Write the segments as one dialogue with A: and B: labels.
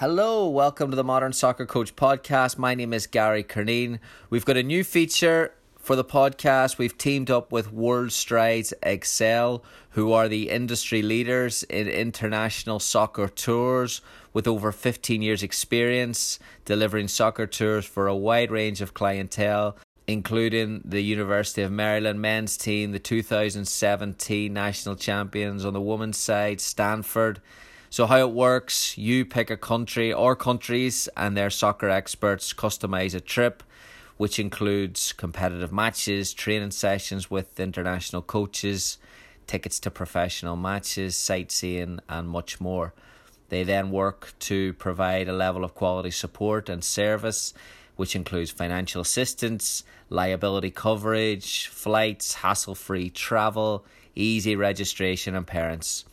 A: Hello, welcome to the Modern Soccer Coach podcast. My name is Gary Curneen. We've got a new feature for the podcast. We've teamed up with World Strides Excel, who are the industry leaders in international soccer tours with over 15 years' experience delivering soccer tours for a wide range of clientele. Including the University of Maryland men's team, the 2017 national champions on the women's side, Stanford, so, how it works you pick a country or countries, and their soccer experts customize a trip, which includes competitive matches, training sessions with international coaches, tickets to professional matches, sightseeing, and much more. They then work to provide a level of quality support and service, which includes financial assistance, liability coverage, flights, hassle free travel, easy registration, and parents.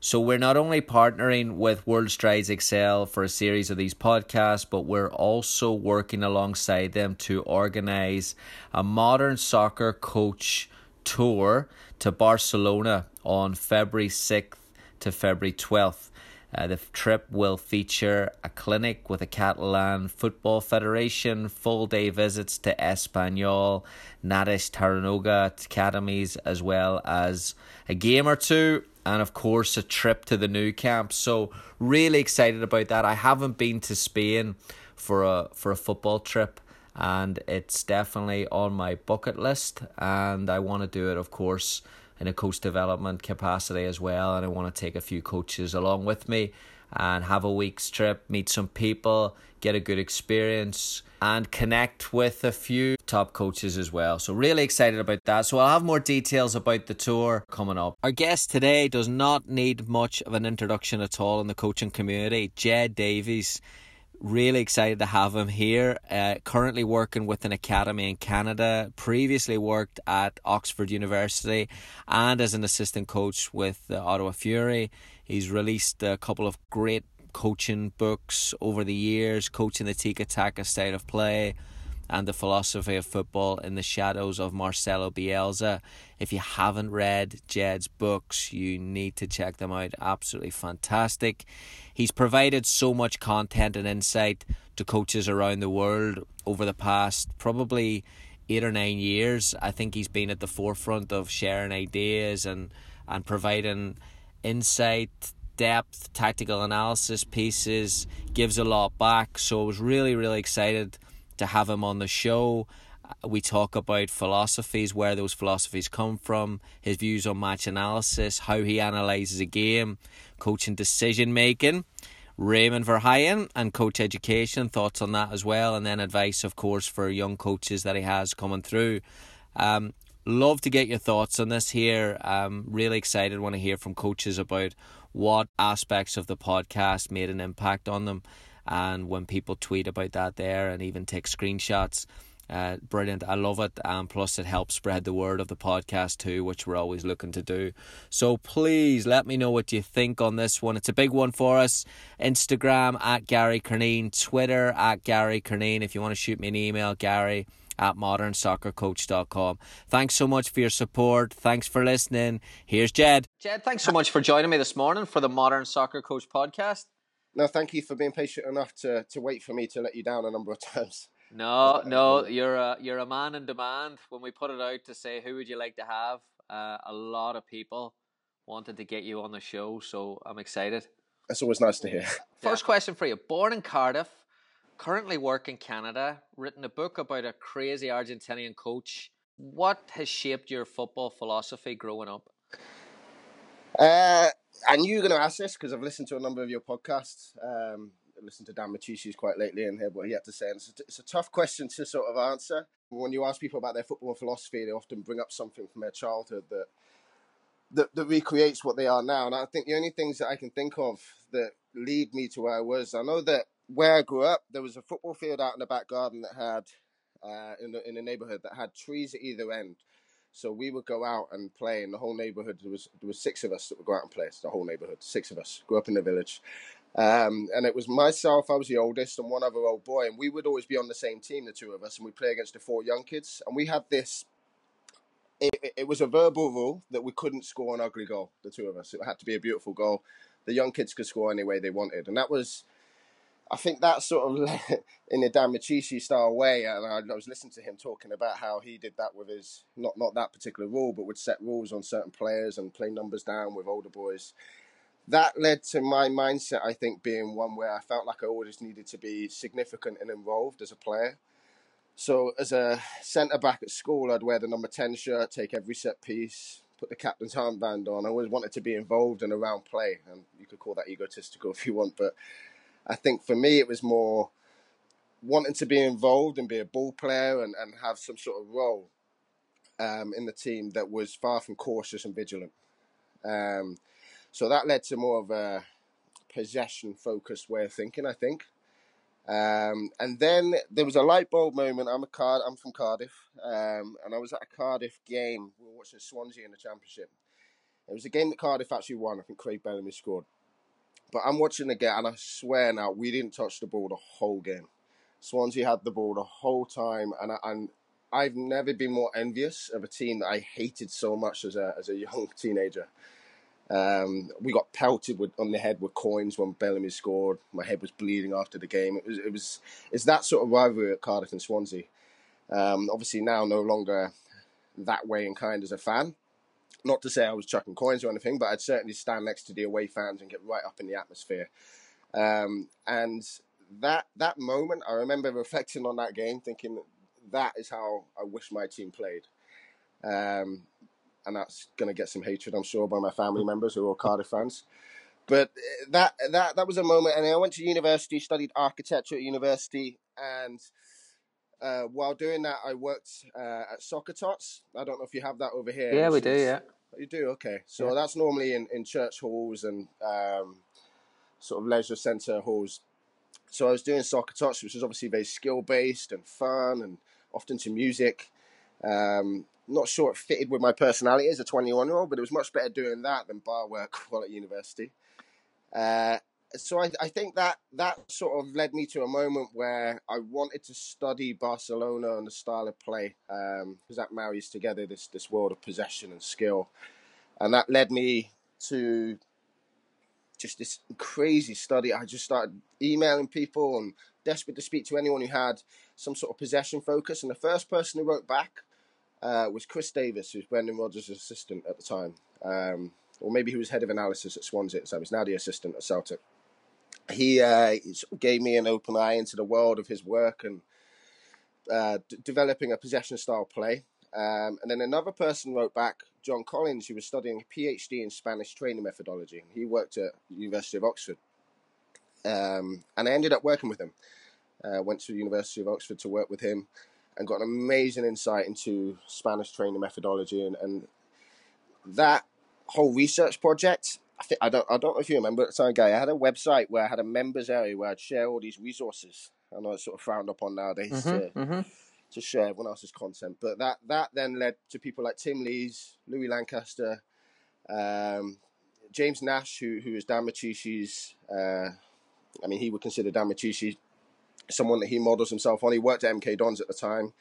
A: So we're not only partnering with World Strides Excel for a series of these podcasts, but we're also working alongside them to organize a modern soccer coach tour to Barcelona on February 6th to February 12th. Uh, the trip will feature a clinic with the Catalan Football Federation, full day visits to Espanyol, Nàstic Tarragona academies, as well as a game or two, and of course a trip to the Nou Camp. So really excited about that. I haven't been to Spain for a for a football trip and it's definitely on my bucket list and I want to do it of course in a coach development capacity as well and I want to take a few coaches along with me and have a week's trip, meet some people, get a good experience, and connect with a few top coaches as well. So, really excited about that. So, I'll have more details about the tour coming up. Our guest today does not need much of an introduction at all in the coaching community. Jed Davies. Really excited to have him here. Uh, currently working with an academy in Canada. Previously worked at Oxford University and as an assistant coach with the Ottawa Fury. He's released a couple of great coaching books over the years, coaching the tiki taka style of play and the philosophy of football in the shadows of Marcelo Bielsa. If you haven't read Jed's books, you need to check them out. Absolutely fantastic. He's provided so much content and insight to coaches around the world over the past probably eight or nine years. I think he's been at the forefront of sharing ideas and, and providing insight, depth, tactical analysis pieces, gives a lot back. So I was really, really excited to have him on the show. Uh, we talk about philosophies, where those philosophies come from, his views on match analysis, how he analyzes a game, coaching decision making. Raymond Verheijen and coach education, thoughts on that as well, and then advice, of course, for young coaches that he has coming through. Um, love to get your thoughts on this here. Um, really excited, want to hear from coaches about what aspects of the podcast made an impact on them and when people tweet about that there and even take screenshots uh, brilliant i love it and plus it helps spread the word of the podcast too which we're always looking to do so please let me know what you think on this one it's a big one for us instagram at gary Curneen, twitter at gary Curneen. if you want to shoot me an email gary at modernsoccercoach.com. Thanks so much for your support. Thanks for listening. Here's Jed. Jed, thanks so much for joining me this morning for the Modern Soccer Coach podcast.
B: No, thank you for being patient enough to, to wait for me to let you down a number of times.
A: No, no, you're a you're a man in demand. When we put it out to say who would you like to have, uh, a lot of people wanted to get you on the show, so I'm excited.
B: That's always nice to hear.
A: First question for you: Born in Cardiff, currently work in Canada, written a book about a crazy Argentinian coach. What has shaped your football philosophy growing up?
B: Uh, I knew you were going to ask this because I've listened to a number of your podcasts. Um, I listened to Dan Micciche's quite lately and heard what he had to say. And it's a, it's a tough question to sort of answer. When you ask people about their football philosophy, they often bring up something from their childhood that that, that recreates what they are now. And I think the only things that I can think of that lead me to where I was, I know that where I grew up, there was a football field out in the back garden that had uh, in the in the neighborhood that had trees at either end. So we would go out and play in the whole neighborhood. There was there was six of us that would go out and play. It's the whole neighborhood, six of us. Grew up in the village, um, and it was myself. I was the oldest, and one other old boy, and we would always be on the same team, the two of us, and we'd play against the four young kids. And we had this. It, it was a verbal rule that we couldn't score an ugly goal. The two of us. It had to be a beautiful goal. The young kids could score any way they wanted, and that was I think that sort of in a Dan Micciche style way, and I, I, was listening to him talking about how he did that with his not not that particular rule, but would set rules on certain players and play numbers down with older boys. That led to my mindset, I think, being one where I felt like I always needed to be significant and involved as a player. So, as a centre back at school, I'd wear the number 10 shirt, take every set piece, put the captain's armband on. I always wanted to be involved and around play. And you could call that egotistical if you want, but I think for me it was more wanting to be involved and be a ball player and, and have some sort of role um, in the team that was far from cautious and vigilant. Um, so that led to more of a possession focused way of thinking, I think. Um, and then there was a light bulb moment. I'm a Card. I'm from Cardiff, um, and I was at a Cardiff game. We were watching Swansea in the Championship. It was a game that Cardiff actually won. I think Craig Bellamy scored. But I'm watching the game, and I swear now, we didn't touch the ball the whole game. Swansea had the ball the whole time, and I, and I've never been more envious of a team that I hated so much as a as a young teenager. Um, we got pelted with, on the head with coins when Bellamy scored. My head was bleeding after the game. It was it was it's that sort of rivalry at Cardiff and Swansea. Um, obviously now no longer that way and kind as a fan, not to say I was chucking coins or anything, but I'd certainly stand next to the away fans and get right up in the atmosphere. Um, and that that moment, I remember reflecting on that game, thinking that is how I wish my team played. Um, and that's going to get some hatred, I'm sure, by my family members who are Cardiff fans. But eh, that that that was a moment, and I went to university, studied architecture at university, and uh, while doing that, I worked uh, at Soccer Tots. I don't know if you have that over here.
A: Yeah, we do. Yeah,
B: you do. Okay, so yeah. that's normally in, in church halls and um, sort of leisure centre halls. So I was doing Soccer Tots, which was obviously very skill based and fun, and often to music. Um, not sure it fitted with my personality as a 21 year old, but it was much better doing that than bar work while at university. Uh, so I, I think that that sort of led me to a moment where I wanted to study Barcelona and the style of play because um, that marries together this this world of possession and skill, and that led me to just this crazy study. I just started emailing people and desperate to speak to anyone who had some sort of possession focus. And the first person who wrote back uh, was Chris Davies, who's Brendan Rodgers' assistant at the time. Um, or maybe he was head of analysis at Swansea, so he's now the assistant at Celtic he, uh, gave me an open eye into the world of his work and uh, d- developing a possession style play. Um, and then another person wrote back, John Collins, who was studying a PhD in Spanish training methodology. He worked at University of Oxford. Um, and I ended up working with him. Uh, went to the University of Oxford to work with him and got an amazing insight into Spanish training methodology. And, and that whole research project I think I don't I don't know if you remember at the time, guy. I had a website where I had a members area where I'd share all these resources. I know it's sort of frowned upon nowadays mm-hmm, to, mm-hmm. to share everyone else's content, but that that then led to people like Tim Lees, Louis Lancaster, um, James Nash, who who is Dan. Uh, I mean, he would consider Dan someone that he models himself on. He worked at MK Dons at the time.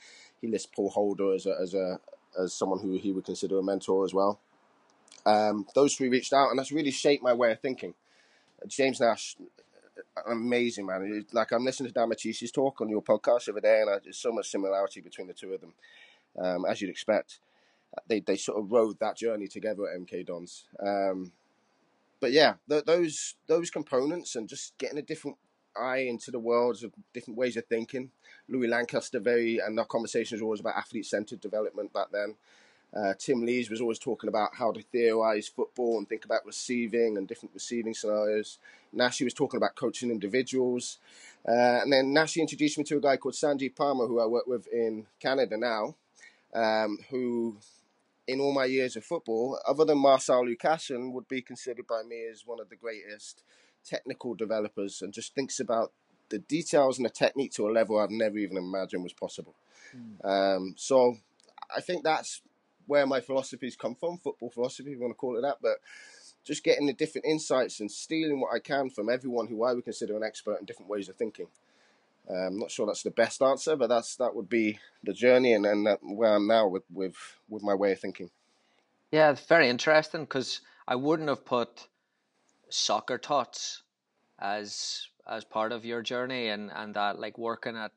B: He lists Paul Holder as a, as a as someone who he would consider a mentor as well. Um, those three reached out, and that's really shaped my way of thinking. James Nash, amazing man. Like I'm listening to Dan talk on your podcast the other day, and there's so much similarity between the two of them, um, as you'd expect. They they sort of rode that journey together at MK Dons. Um, but yeah, th- those those components and just getting a different eye into the worlds of different ways of thinking. Louis Lancaster, very, and our conversations were always about athlete centered development back then. Uh, Tim Lees was always talking about how to theorize football and think about receiving and different receiving scenarios. Nashi was talking about coaching individuals. Uh, and then Nashi introduced me to a guy called Sanjeev Parmar, who I work with in Canada now, um, who in all my years of football, other than Marcel Lucassen, would be considered by me as one of the greatest technical developers and just thinks about the details and the technique to a level I've never even imagined was possible. Um, so I think that's where my philosophies come from, football philosophy, if you want to call it that. But just getting the different insights and stealing what I can from everyone who I would consider an expert in different ways of thinking. Um, I'm not sure that's the best answer, but that's that would be the journey and, and that, where I'm now with, with with my way of thinking.
A: Yeah, it's very interesting because I wouldn't have put soccer tots as as part of your journey and and that like working at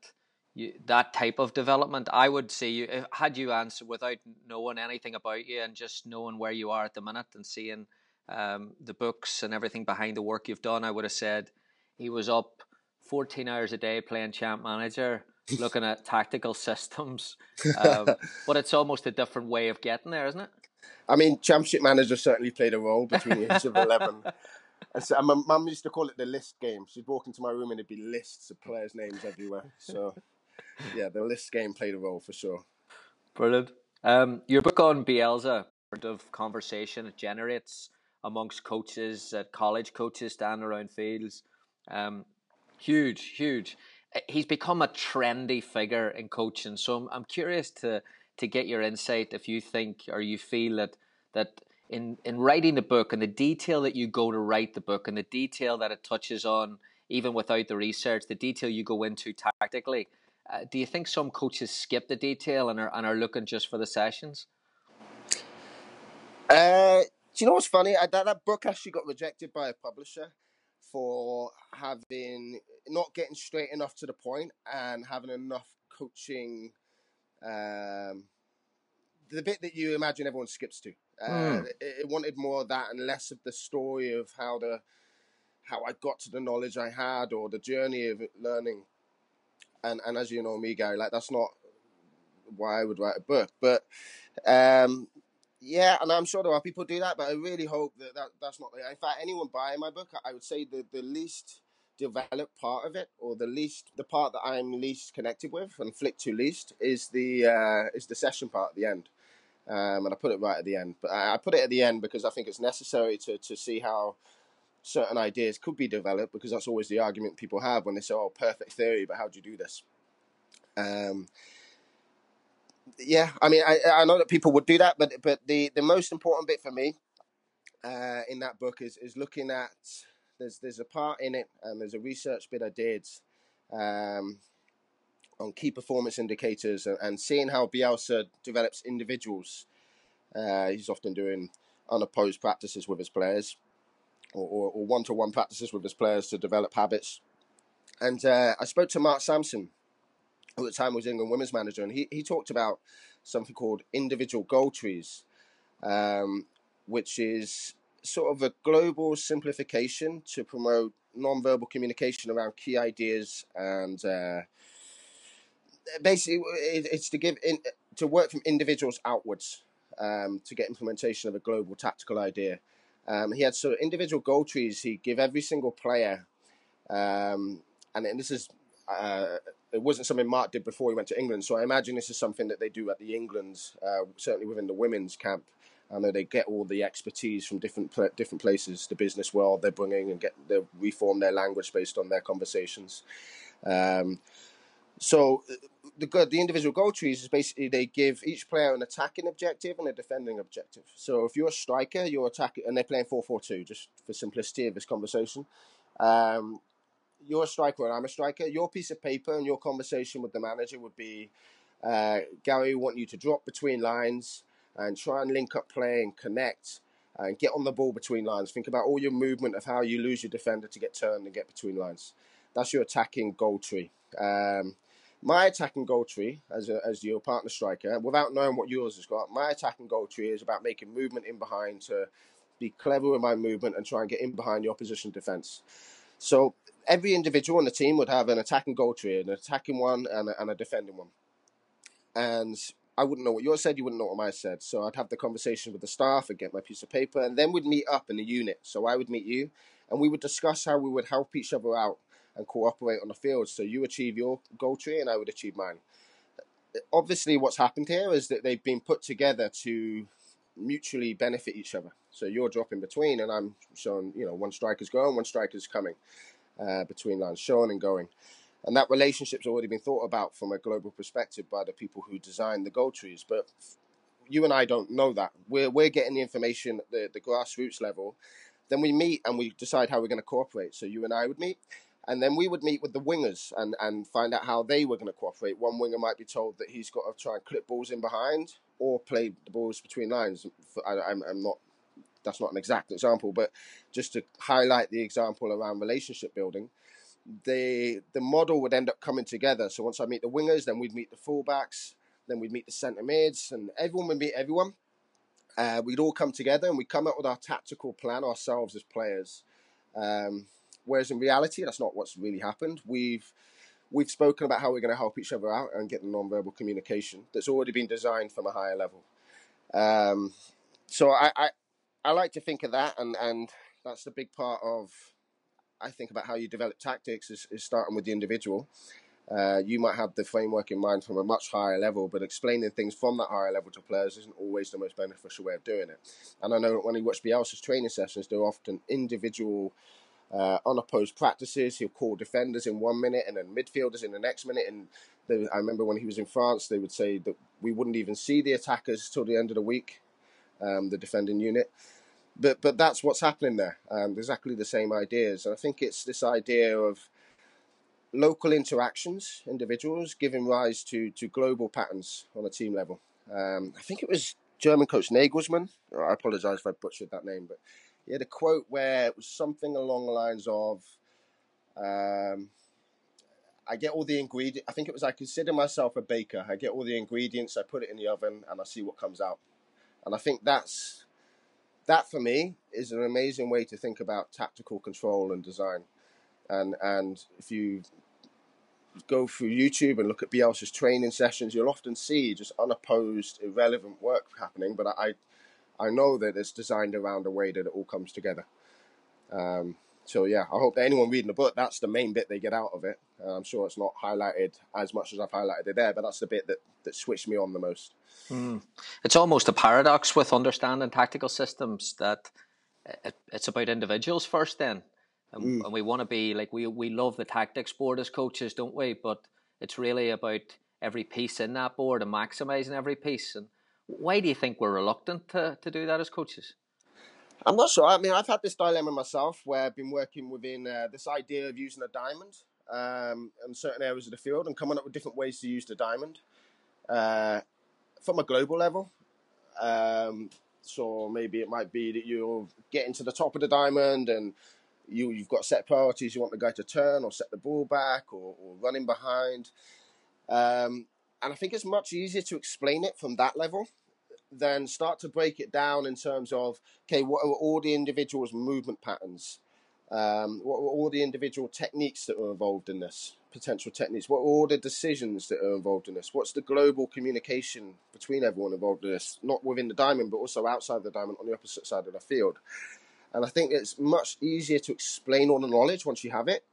A: you, that type of development. I would say you if- had you answered without knowing anything about you and just knowing where you are at the minute and seeing um, the books and everything behind the work you've done. I would have said he was up fourteen hours a day playing champ manager. Looking at tactical systems, um, but it's almost a different way of getting there, isn't it?
B: I mean, championship manager certainly played a role between the age of 11. And so, my mum used to call it the list game. She'd walk into my room and there'd be lists of players' names everywhere. So, yeah, the list game played a role for sure.
A: Brilliant. Um, your book on Bielsa, of conversation it generates amongst coaches, at college coaches standing around fields, um, huge, huge. Uh, He's become a trendy figure in coaching. So I'm, I'm curious to to get your insight if you think or you feel that that in in writing the book and the detail that you go to write the book and the detail that it touches on, even without the research, the detail you go into tactically. Uh, do you think some coaches skip the detail and are and are looking just for the sessions?
B: Uh, do you know what's funny? I, that, that book actually got rejected by a publisher for having not getting straight enough to the point and having enough coaching. Um, the bit that you imagine everyone skips to. Uh, it, it wanted more of that and less of the story of how the how I got to the knowledge I had or the journey of learning. And and as you know me, Gary, like that's not why I would write a book. But um, yeah, and I'm sure there are people do that, but I really hope that, that that's not. In fact, anyone buying my book, I would say the the least developed part of it, or the least the part that I'm least connected with and flick to least, is the uh, is the session part at the end. Um, and I put it right at the end, but I, I put it at the end because I think it's necessary to to see how certain ideas could be developed because that's always the argument people have when they say, "Oh, perfect theory, but how do you do this?" Um, yeah, I mean, I, I know that people would do that, but but the, the most important bit for me uh, in that book is is looking at there's there's a part in it and there's a research bit I did um, on key performance indicators and, and seeing how Bielsa develops individuals. Uh, he's often doing unopposed practices with his players or, or, one-to-one practices with his players to develop habits. And uh, I spoke to Mark Sampson, who at the time was England women's manager, and he, he talked about something called individual goal trees, um, which is sort of a global simplification to promote non-verbal communication around key ideas and uh, basically it, it's to give in, to work from individuals outwards um, to get implementation of a global tactical idea. Um, he had sort of individual goal trees. He'd give every single player, um, and, and this is uh, it wasn't something Mark did before he went to England. So I imagine this is something that they do at the England, uh, certainly within the women's camp. I know they get all the expertise from different different places, the business world they're bringing, and get they reform their language based on their conversations. Um, so the the individual goal trees is basically they give each player an attacking objective and a defending objective. So if you're a striker, you're attacking, and they're playing four four two, just for simplicity of this conversation. Um, you're a striker and I'm a striker. Your piece of paper and your conversation with the manager would be, uh, Gary, we want you to drop between lines and try and link up play and connect and get on the ball between lines. Think about all your movement of how you lose your defender to get turned and get between lines. That's your attacking goal tree. Um, my attacking goal tree as a, as your partner striker, without knowing what yours has got, my attacking goal tree is about making movement in behind to be clever with my movement and try and get in behind the opposition defense. So every individual on the team would have an attacking goal tree, an attacking one and a, and a defending one. And I wouldn't know what yours said, you wouldn't know what mine said. So I'd have the conversation with the staff and get my piece of paper, and then we'd meet up in a unit. So I would meet you, and we would discuss how we would help each other out and cooperate on the field. So you achieve your goal tree, and I would achieve mine. Obviously, what's happened here is that they've been put together to mutually benefit each other. So you're dropping between, and I'm showing, you know, one striker's going, one striker's coming uh, between lines, showing and going. And that relationship's already been thought about from a global perspective by the people who design the goal trees. But you and I don't know that. We're, we're getting the information at the, the grassroots level. Then we meet and we decide how we're going to cooperate. So you and I would meet, and then we would meet with the wingers and, and find out how they were going to cooperate. One winger might be told that he's got to try and clip balls in behind or play the balls between lines. I, I'm, I'm not that's not an exact example, but just to highlight the example around relationship building, the the model would end up coming together. So once I meet the wingers, then we'd meet the fullbacks, then we'd meet the centre mids, and everyone would meet everyone. Uh, we'd all come together and we'd come up with our tactical plan ourselves as players. Um, whereas in reality, that's not what's really happened. We've we've spoken about how we're going to help each other out and get the non-verbal communication that's already been designed from a higher level. Um, so I, I I like to think of that, and and that's the big part of I think about how you develop tactics is, is starting with the individual. Uh, you might have the framework in mind from a much higher level, but explaining things from that higher level to players isn't always the most beneficial way of doing it. And I know when you watch Bielsa's training sessions, they're often individual, uh, unopposed practices. He'll call defenders in one minute and then midfielders in the next minute. And they, I remember when he was in France, they would say that we wouldn't even see the attackers till the end of the week, um, the defending unit but but that's what's happening there. Um, exactly the same ideas, and I think it's this idea of local interactions, individuals giving rise to to global patterns on a team level. Um, I think it was German coach Nagelsmann. I apologise if I butchered that name, but he had a quote where it was something along the lines of. Um, I get all the ingredients. I think it was I consider myself a baker. I get all the ingredients, I put it in the oven, and I see what comes out. And I think that's that for me is an amazing way to think about tactical control and design. And and if you go through YouTube and look at Bielsa's training sessions, you'll often see just unopposed, irrelevant work happening. But I I know that it's designed around a way that it all comes together. Um, so yeah, I hope that anyone reading the book, that's the main bit they get out of it. Uh, I'm sure it's not highlighted as much as I've highlighted it there, but that's the bit that, that switched me on the most.
A: Mm. It's almost a paradox with understanding tactical systems that it, it's about individuals first then. And, mm. and we want to be like, we, we love the tactics board as coaches, don't we? But it's really about every piece in that board and maximizing every piece. And why do you think we're reluctant to, to do that as coaches?
B: I'm not sure. I mean, I've had this dilemma myself where I've been working within uh, this idea of using a diamond um, in certain areas of the field and coming up with different ways to use the diamond uh, from a global level. Um, so maybe it might be that you're getting to the top of the diamond and you, you've got set priorities. You want the guy to turn or set the ball back or, or running behind. Um, and I think it's much easier to explain it from that level than start to break it down in terms of okay, what are all the individual's movement patterns? Um, what are all the individual techniques that are involved in this? Potential techniques. What are all the decisions that are involved in this? What's the global communication between everyone involved in this? Not within the diamond, but also outside the diamond on the opposite side of the field. And I think it's much easier to explain all the knowledge once you have it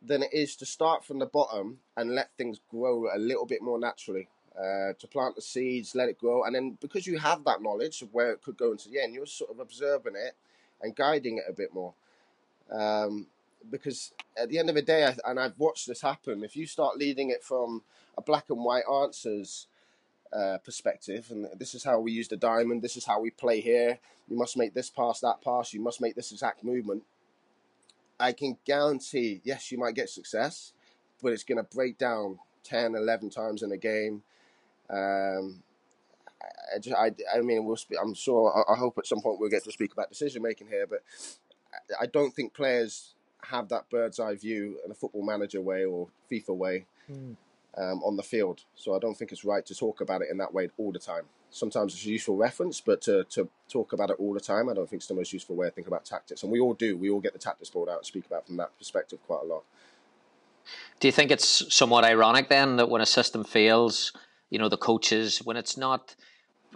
B: than it is to start from the bottom and let things grow a little bit more naturally uh, to plant the seeds, let it grow, and then because you have that knowledge of where it could go into the end, you're sort of observing it and guiding it a bit more. Um, because at the end of the day, and I've watched this happen, if you start leading it from a black and white answers uh, perspective, and this is how we use the diamond, this is how we play here, you must make this pass, that pass, you must make this exact movement. I can guarantee, yes, you might get success, but it's going to break down 10, 11 times in a game. Um, I, just, I, I mean, we'll speak, I'm sure, I, I hope at some point we'll get to speak about decision making here, but I, I don't think players have that bird's eye view in a football manager way or FIFA way mm. um, on the field. So I don't think it's right to talk about it in that way all the time. Sometimes it's a useful reference, but to, to talk about it all the time, I don't think it's the most useful way of thinking about tactics. And we all do. We all get the tactics board out and speak about from that perspective quite a lot.
A: Do you think it's somewhat ironic then that when a system fails, you know the coaches when it's not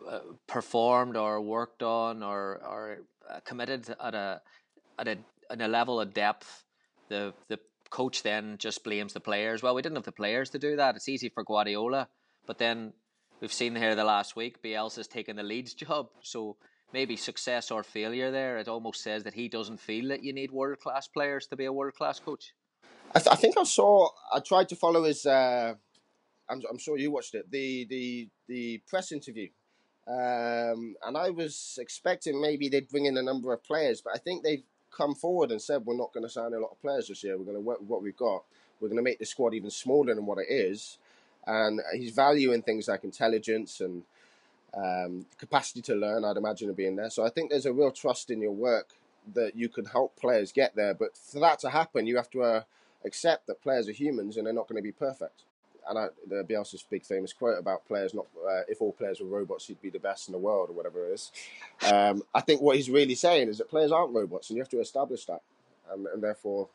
A: uh, performed or worked on or or committed at a at a at a level of depth, the the coach then just blames the players. Well, we didn't have the players to do that. It's easy for Guardiola, but then we've seen here the last week, Bielsa's taken the Leeds job. So maybe success or failure there. It almost says that he doesn't feel that you need world class players to be a world class coach.
B: I, th- I think I saw. I tried to follow his. Uh, I'm, I'm sure you watched it. The the the press interview, um, and I was expecting maybe they'd bring in a number of players, but I think they've come forward and said we're not going to sign a lot of players this year. We're going to work with what we've got. We're going to make the squad even smaller than what it is, and he's valuing things like intelligence and um, capacity to learn. I'd imagine of being there. So I think there's a real trust in your work that you can help players get there. But for that to happen, you have to uh, accept that players are humans and they're not going to be perfect. And I, the Bielsa's big famous quote about players not uh, if all players were robots, he'd be the best in the world or whatever it is. Um, I think what he's really saying is that players aren't robots, and you have to establish that, and, and therefore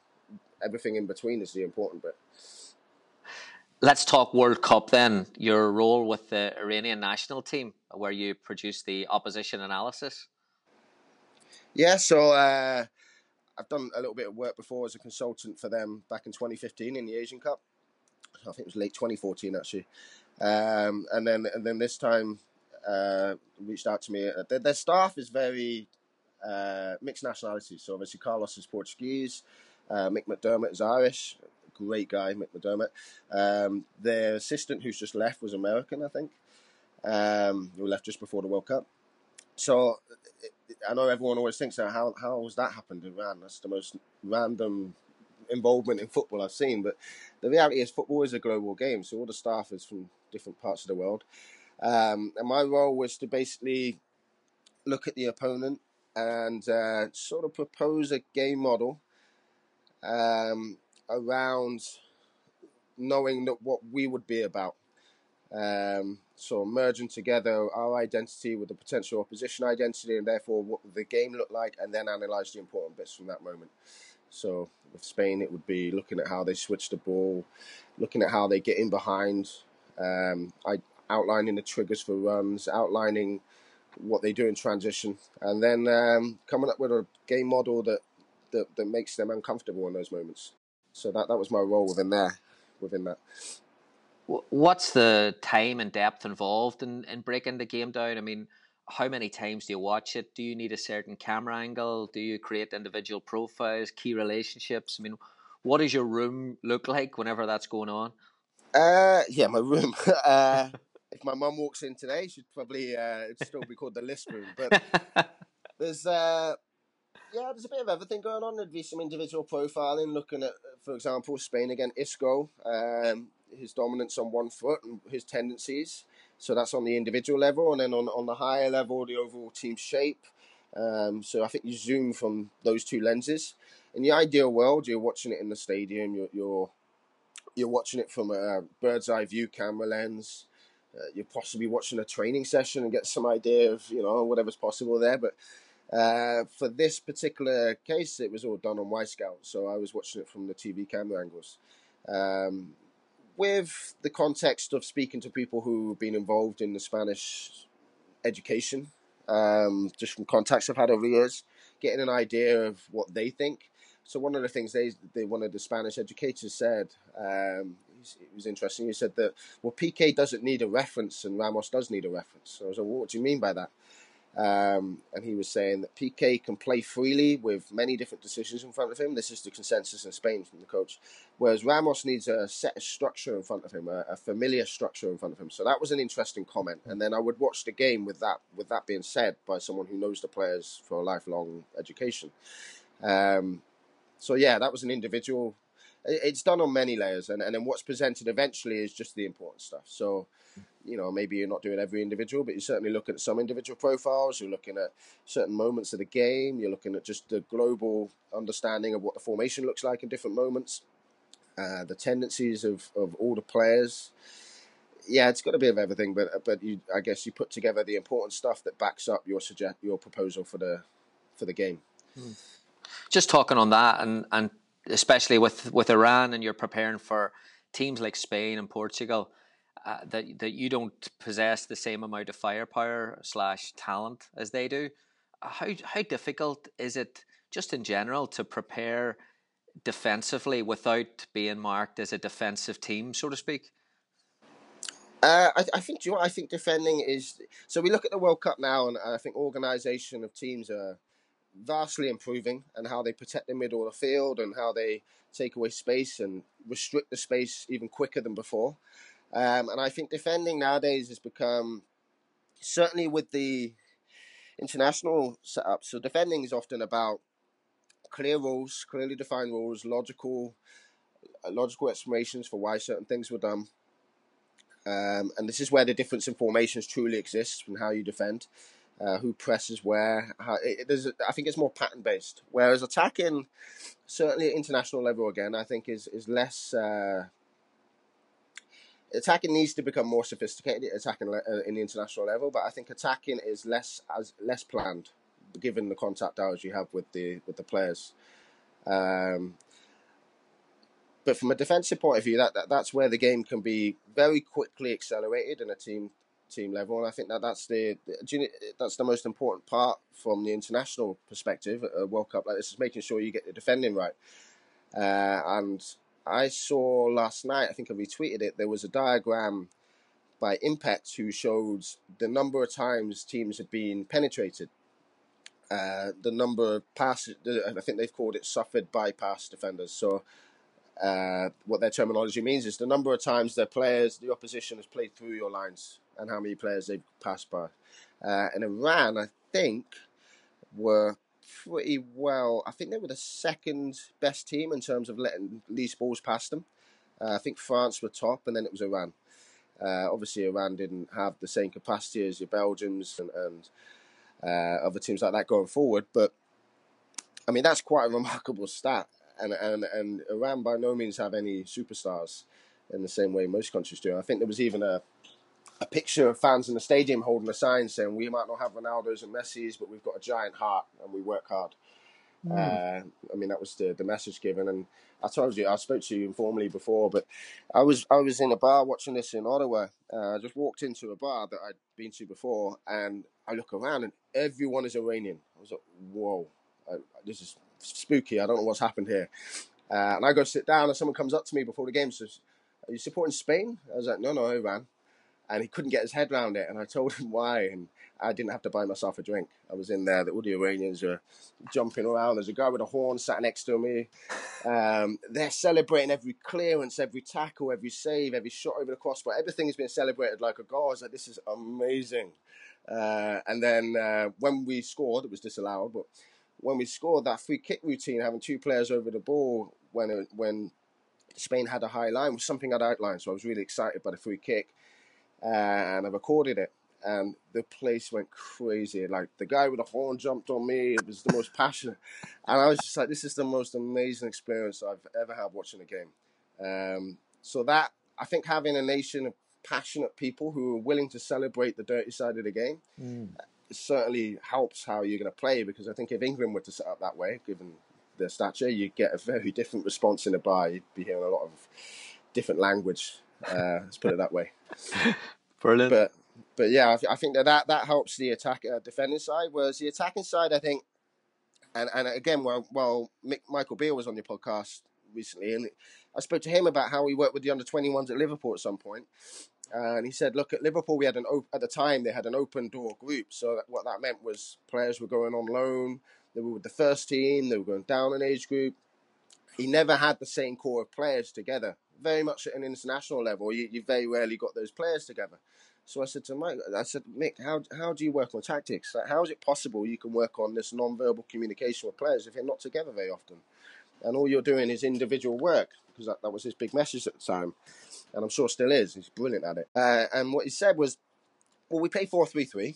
B: everything in between is the important bit.
A: Let's talk World Cup then. Your role with the Iranian national team, where you produce the opposition analysis.
B: Yeah, so uh, I've done a little bit of work before as a consultant for them back in 2015 in the Asian Cup. I think it was late 2014 actually, um, and then and then this time uh, reached out to me. Their, their staff is very uh, mixed nationalities. So obviously Carlos is Portuguese, uh, Mick McDermott is Irish. Great guy, Mick McDermott. Um, their assistant, who's just left, was American, I think. Um, who left just before the World Cup. So I know everyone always thinks, how how has that happened in Iran? That's the most random involvement in football I've seen. But the reality is, football is a global game, so all the staff is from different parts of the world. Um, and my role was to basically look at the opponent and uh, sort of propose a game model um, around knowing that what we would be about. Um, so merging together our identity with the potential opposition identity, and therefore what the game looked like, and then analyze the important bits from that moment. So with Spain, it would be looking at how they switch the ball, looking at how they get in behind, um, I, outlining the triggers for runs, outlining what they do in transition, and then um, coming up with a game model that, that that makes them uncomfortable in those moments. So that that was my role within there, within that.
A: What's the time and depth involved in, in breaking the game down? I mean, how many times do you watch it? Do you need a certain camera angle? Do you create individual profiles, key relationships? I mean, what does your room look like whenever that's going on?
B: Uh, yeah, my room. uh, if my mum walks in today, she'd probably uh, it'd still be called the list room. But there's uh, yeah, there's a bit of everything going on. There'd be some individual profiling, looking at, for example, Spain again, Isco, um, his dominance on one foot and his tendencies. So that's on the individual level, and then on on the higher level, the overall team shape. Um, so I think you zoom from those two lenses. In the ideal world, you're watching it in the stadium. You're you're, you're watching it from a bird's eye view camera lens. Uh, you're possibly watching a training session and get some idea of you know whatever's possible there. But uh, for this particular case, it was all done on Wyscout, so I was watching it from the TV camera angles. Um, with the context of speaking to people who've been involved in the Spanish education, um, just from contacts I've had over the years, getting an idea of what they think. So one of the things they, they one of the Spanish educators said, um, it was interesting. He said that well, Piqué doesn't need a reference and Ramos does need a reference. So I was like, well, what do you mean by that? Um, and he was saying that Piqué can play freely with many different decisions in front of him. This is the consensus in Spain from the coach. Whereas Ramos needs a set structure in front of him, a, a, familiar structure in front of him. So that was an interesting comment. And then I would watch the game with that with that being said by someone who knows the players for a lifelong education. Um, so yeah, that was an individual. It's done on many layers, and, and then what's presented eventually is just the important stuff. So you know, maybe you're not doing every individual, but you're certainly looking at some individual profiles. You're looking at certain moments of the game. You're looking at just the global understanding of what the formation looks like in different moments, uh, the tendencies of, of all the players. Yeah, it's got a bit of everything, but but you, I guess you put together the important stuff that backs up your suggest your proposal for the for the game.
A: Just talking on that, and and especially with with Iran, and you're preparing for teams like Spain and Portugal uh, that that you don't possess the same amount of firepower slash talent as they do. How how difficult is it just in general to prepare defensively without being marked as a defensive team, so to speak?
B: Uh, I, I think you know I think defending is so we look at the World Cup now and I think organisation of teams are vastly improving and how they protect the middle of the field and how they take away space and restrict the space even quicker than before. Um, and I think defending nowadays has become certainly with the international setup. So defending is often about clear rules, clearly defined rules, logical logical explanations for why certain things were done. Um, and this is where the difference in formations truly exists and how you defend, uh, who presses where. How, it, it, I think it's more pattern based. Whereas attacking, certainly at international level again, I think is is less. Uh, attacking needs to become more sophisticated. Attacking uh, in the international level, but I think attacking is less as less planned, given the contact hours you have with the with the players. Um, but from a defensive point of view, that, that that's where the game can be very quickly accelerated in a team team level, and I think that that's the that's the most important part from the international perspective. A World Cup like this is making sure you get the defending right. Uh, and I saw last night, I think I retweeted it. There was a diagram by Impect who showed the number of times teams had been penetrated. Uh, the number of passes, I think they've called it suffered by bypass defenders. So uh, what their terminology means is the number of times their players, the opposition has played through your lines and how many players they've passed by. Uh, and Iran, I think, were pretty well. I think they were the second best team in terms of letting least balls past them. Uh, I think France were top, and then it was Iran. Uh, obviously, Iran didn't have the same capacity as your Belgians and, and uh, other teams like that going forward. But I mean, that's quite a remarkable stat and and and Iran by no means have any superstars in the same way most countries do. I think there was even a a picture of fans in the stadium holding a sign saying we might not have Ronaldo's and Messi's, but we've got a giant heart and we work hard. Mm. Uh, I mean, that was the, the message given. And I told you, I spoke to you informally before, but I was I was in a bar watching this in Ottawa. Uh, I just walked into a bar that I'd been to before, and I look around and everyone is Iranian. I was like, whoa, I, this is spooky. I don't know what's happened here. Uh, and I go sit down, and someone comes up to me before the game says, Are you supporting Spain? I was like, No, no, Iran. And he couldn't get his head around it. And I told him why. And I didn't have to buy myself a drink. I was in there. All the Iranians were jumping around. There's a guy with a horn sat next to me. Um, they're celebrating every clearance, every tackle, every save, every shot over the crossbar. Everything has been celebrated like a goal. I was like, This is amazing. Uh, and then uh, when we scored, it was disallowed, but when we scored that free kick routine, having two players over the ball when it, when Spain had a high line was something I'd outlined. So I was really excited by the free kick, and I recorded it. And the place went crazy. Like the guy with the horn jumped on me. It was the most passionate, and I was just like, "This is the most amazing experience I've ever had watching a game." Um, so that I think having a nation of passionate people who are willing to celebrate the dirty side of the game mm certainly helps how you're going to play because I think if England were to set up that way, given their stature, you'd get a very different response in a bar. You'd be hearing a lot of different language. Uh, let's put it that way.
A: Brilliant.
B: But but yeah, I, think that, that that helps the attack uh, defending side. Whereas the attacking side, I think, and and again, while while Mick, Michael Beale was on your podcast recently, and I spoke to him about how he worked with the under twenty ones at Liverpool at some point, and he said, "Look at Liverpool. We had an op- at the time they had an open door group. So that, what that meant was players were going on loan. They were with the first team. They were going down an age group. He never had the same core of players together. Very much at an international level, you, you very rarely got those players together. So I said to Mike, I said, Mick, how how do you work on tactics? Like, how is it possible you can work on this non-verbal communication with players if they're not together very often? And all you're doing is individual work because that, that was his big message at the time and I'm sure still is. He's brilliant at it. Uh, and what he said was, well, we play 4 3 3,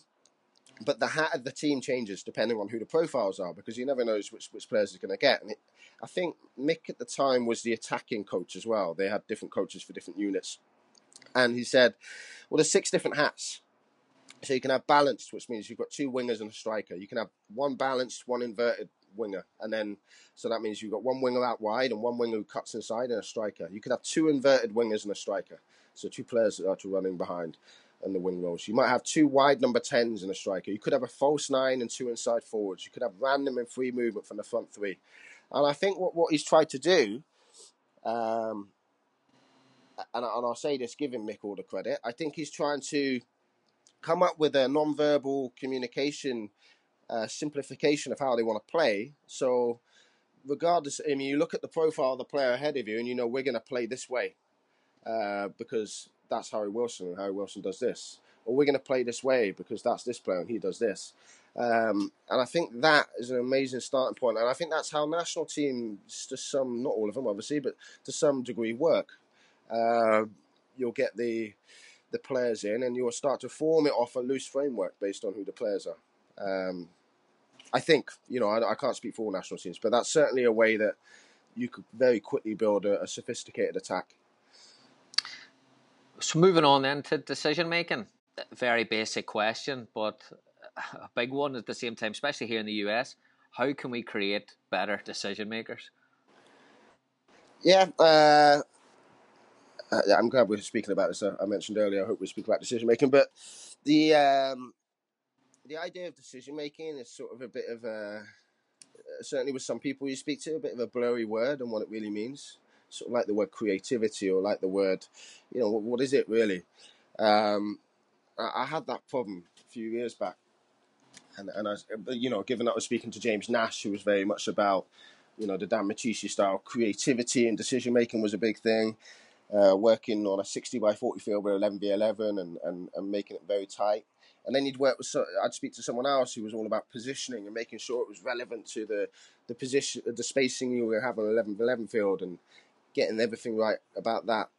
B: but the hat of the team changes depending on who the profiles are because you never knows which, which players are going to get. And it, I think Mick at the time was the attacking coach as well. They had different coaches for different units. And he said, well, there's six different hats. So you can have balanced, which means you've got two wingers and a striker. You can have one balanced, one inverted, winger, and then so that means you've got one winger out wide and one winger who cuts inside and a striker. You could have two inverted wingers and a striker, so two players that are running behind and the wing roles. You might have two wide number tens and a striker. You could have a false nine and two inside forwards. You could have random and free movement from the front three. And I think what, what he's tried to do, um, and, I- and I'll say this, giving Mick all the credit. I think he's trying to come up with a non-verbal communication uh, simplification of how they want to play. So, regardless, I mean, you look at the profile of the player ahead of you, and you know we're going to play this way uh, because that's Harry Wilson, and Harry Wilson does this. Or we're going to play this way because that's this player, and he does this. Um, and I think that is an amazing starting point. And I think that's how national teams, to some, not all of them obviously, but to some degree, work. Uh, you'll get the the players in, and you'll start to form it off a loose framework based on who the players are. Um, I think, you know, I, I can't speak for all national teams, but that's certainly a way that you could very quickly build a, a sophisticated attack.
A: So moving on then to decision making. Very basic question, but a big one at the same time, especially here in the US. How can we create better decision makers?
B: Yeah, uh, uh, I'm glad we're speaking about this. Uh, I mentioned earlier. I hope we speak about decision making, but the um, the idea of decision making is sort of a bit of a certainly with some people you speak to a bit of a blurry word and what it really means. Sort of like the word creativity or like the word, you know, what, what is it really? Um, I, I had that problem a few years back, and and I, you know, given that I was speaking to James Nash, who was very much about, you know, the Dan Micciche style creativity and decision making was a big thing. Uh, working on a 60 by 40 field with 11 by 11 and, and, and making it very tight. And then you'd work with, so, I'd speak to someone else who was all about positioning and making sure it was relevant to the, the position, the spacing you were having on 11 by 11 field and getting everything right about that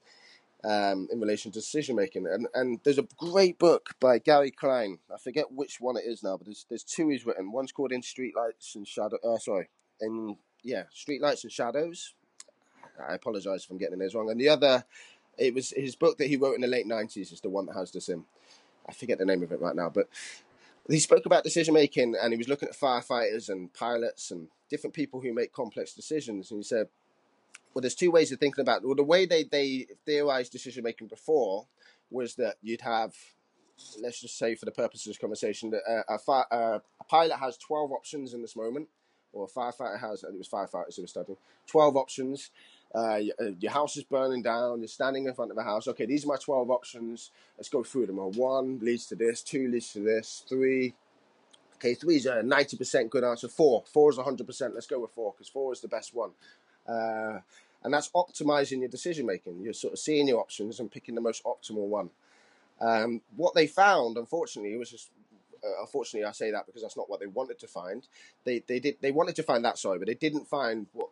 B: um, in relation to decision making. And and there's a great book by Gary Klein. I forget which one it is now, but there's there's two he's written. One's called In Streetlights and Shadow. Uh, sorry, in yeah, Streetlights and Shadows. I apologise if I'm getting this wrong. And the other, it was his book that he wrote in the late '90s. Is the one that has this in. I forget the name of it right now, but he spoke about decision making and he was looking at firefighters and pilots and different people who make complex decisions. And he said, well, there's two ways of thinking about it. Well, the way they, they theorized decision making before was that you'd have, let's just say for the purposes of this conversation, that a, a, fi- uh, a pilot has 12 options in this moment, or a firefighter has, and it was firefighters who were studying, 12 options. Uh, uh, your house is burning down, you're standing in front of a house. Okay, these are my 12 options. Let's go through them. One leads to this, two leads to this, three. Okay, three is a 90% good answer. Four. Four is 100%. Let's go with four because four is the best one. Uh, and that's optimizing your decision making. You're sort of seeing your options and picking the most optimal one. Um, what they found, unfortunately, was just uh, unfortunately I say that because that's not what they wanted to find. They they did they wanted to find that sorry, but they didn't find what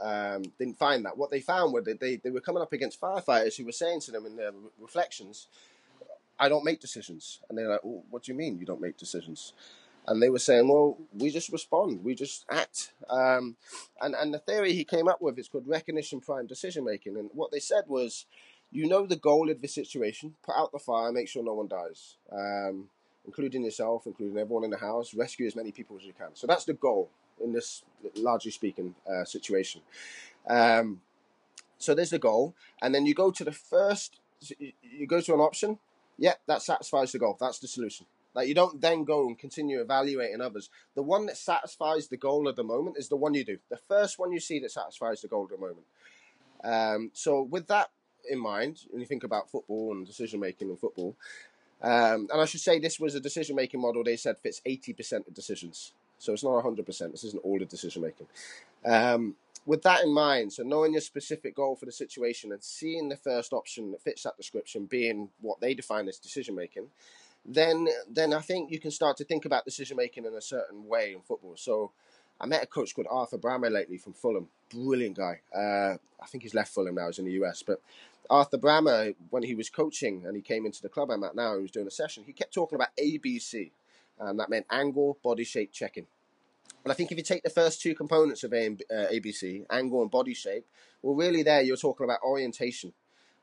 B: um, didn't find that. What they found were that they, they were coming up against firefighters who were saying to them in their reflections, "I don't make decisions," and they're like, oh, "What do you mean you don't make decisions?" And they were saying, "Well, we just respond, we just act." Um, and and the theory he came up with is called recognition prime decision making. And what they said was, you know the goal of the situation, put out the fire, make sure no one dies, um, including yourself, including everyone in the house, rescue as many people as you can. So that's the goal in this, largely speaking, uh, situation. Um, so there's the goal, and then you go to the first. You go to an option. Yeah, that satisfies the goal. That's the solution. Like you don't then go and continue evaluating others. The one that satisfies the goal of the moment is the one you do. The first one you see that satisfies the goal of the moment. Um, so with that in mind, when you think about football and decision making in football, um, and I should say this was a decision making model they said fits eighty percent of decisions. So it's not hundred percent. This isn't all the decision making. Um, with that in mind, so knowing your specific goal for the situation and seeing the first option that fits that description being what they define as decision making, then then I think you can start to think about decision making in a certain way in football. So I met a coach called Arthur Brammer lately from Fulham. Brilliant guy. Uh, I think he's left Fulham now. He's in the US. But Arthur Brammer, when he was coaching and he came into the club I'm at now, he was doing a session. He kept talking about ABC, and that meant angle, body shape, checking. And I think if you take the first two components of A and, uh, ABC, angle and body shape, well, really there you're talking about orientation.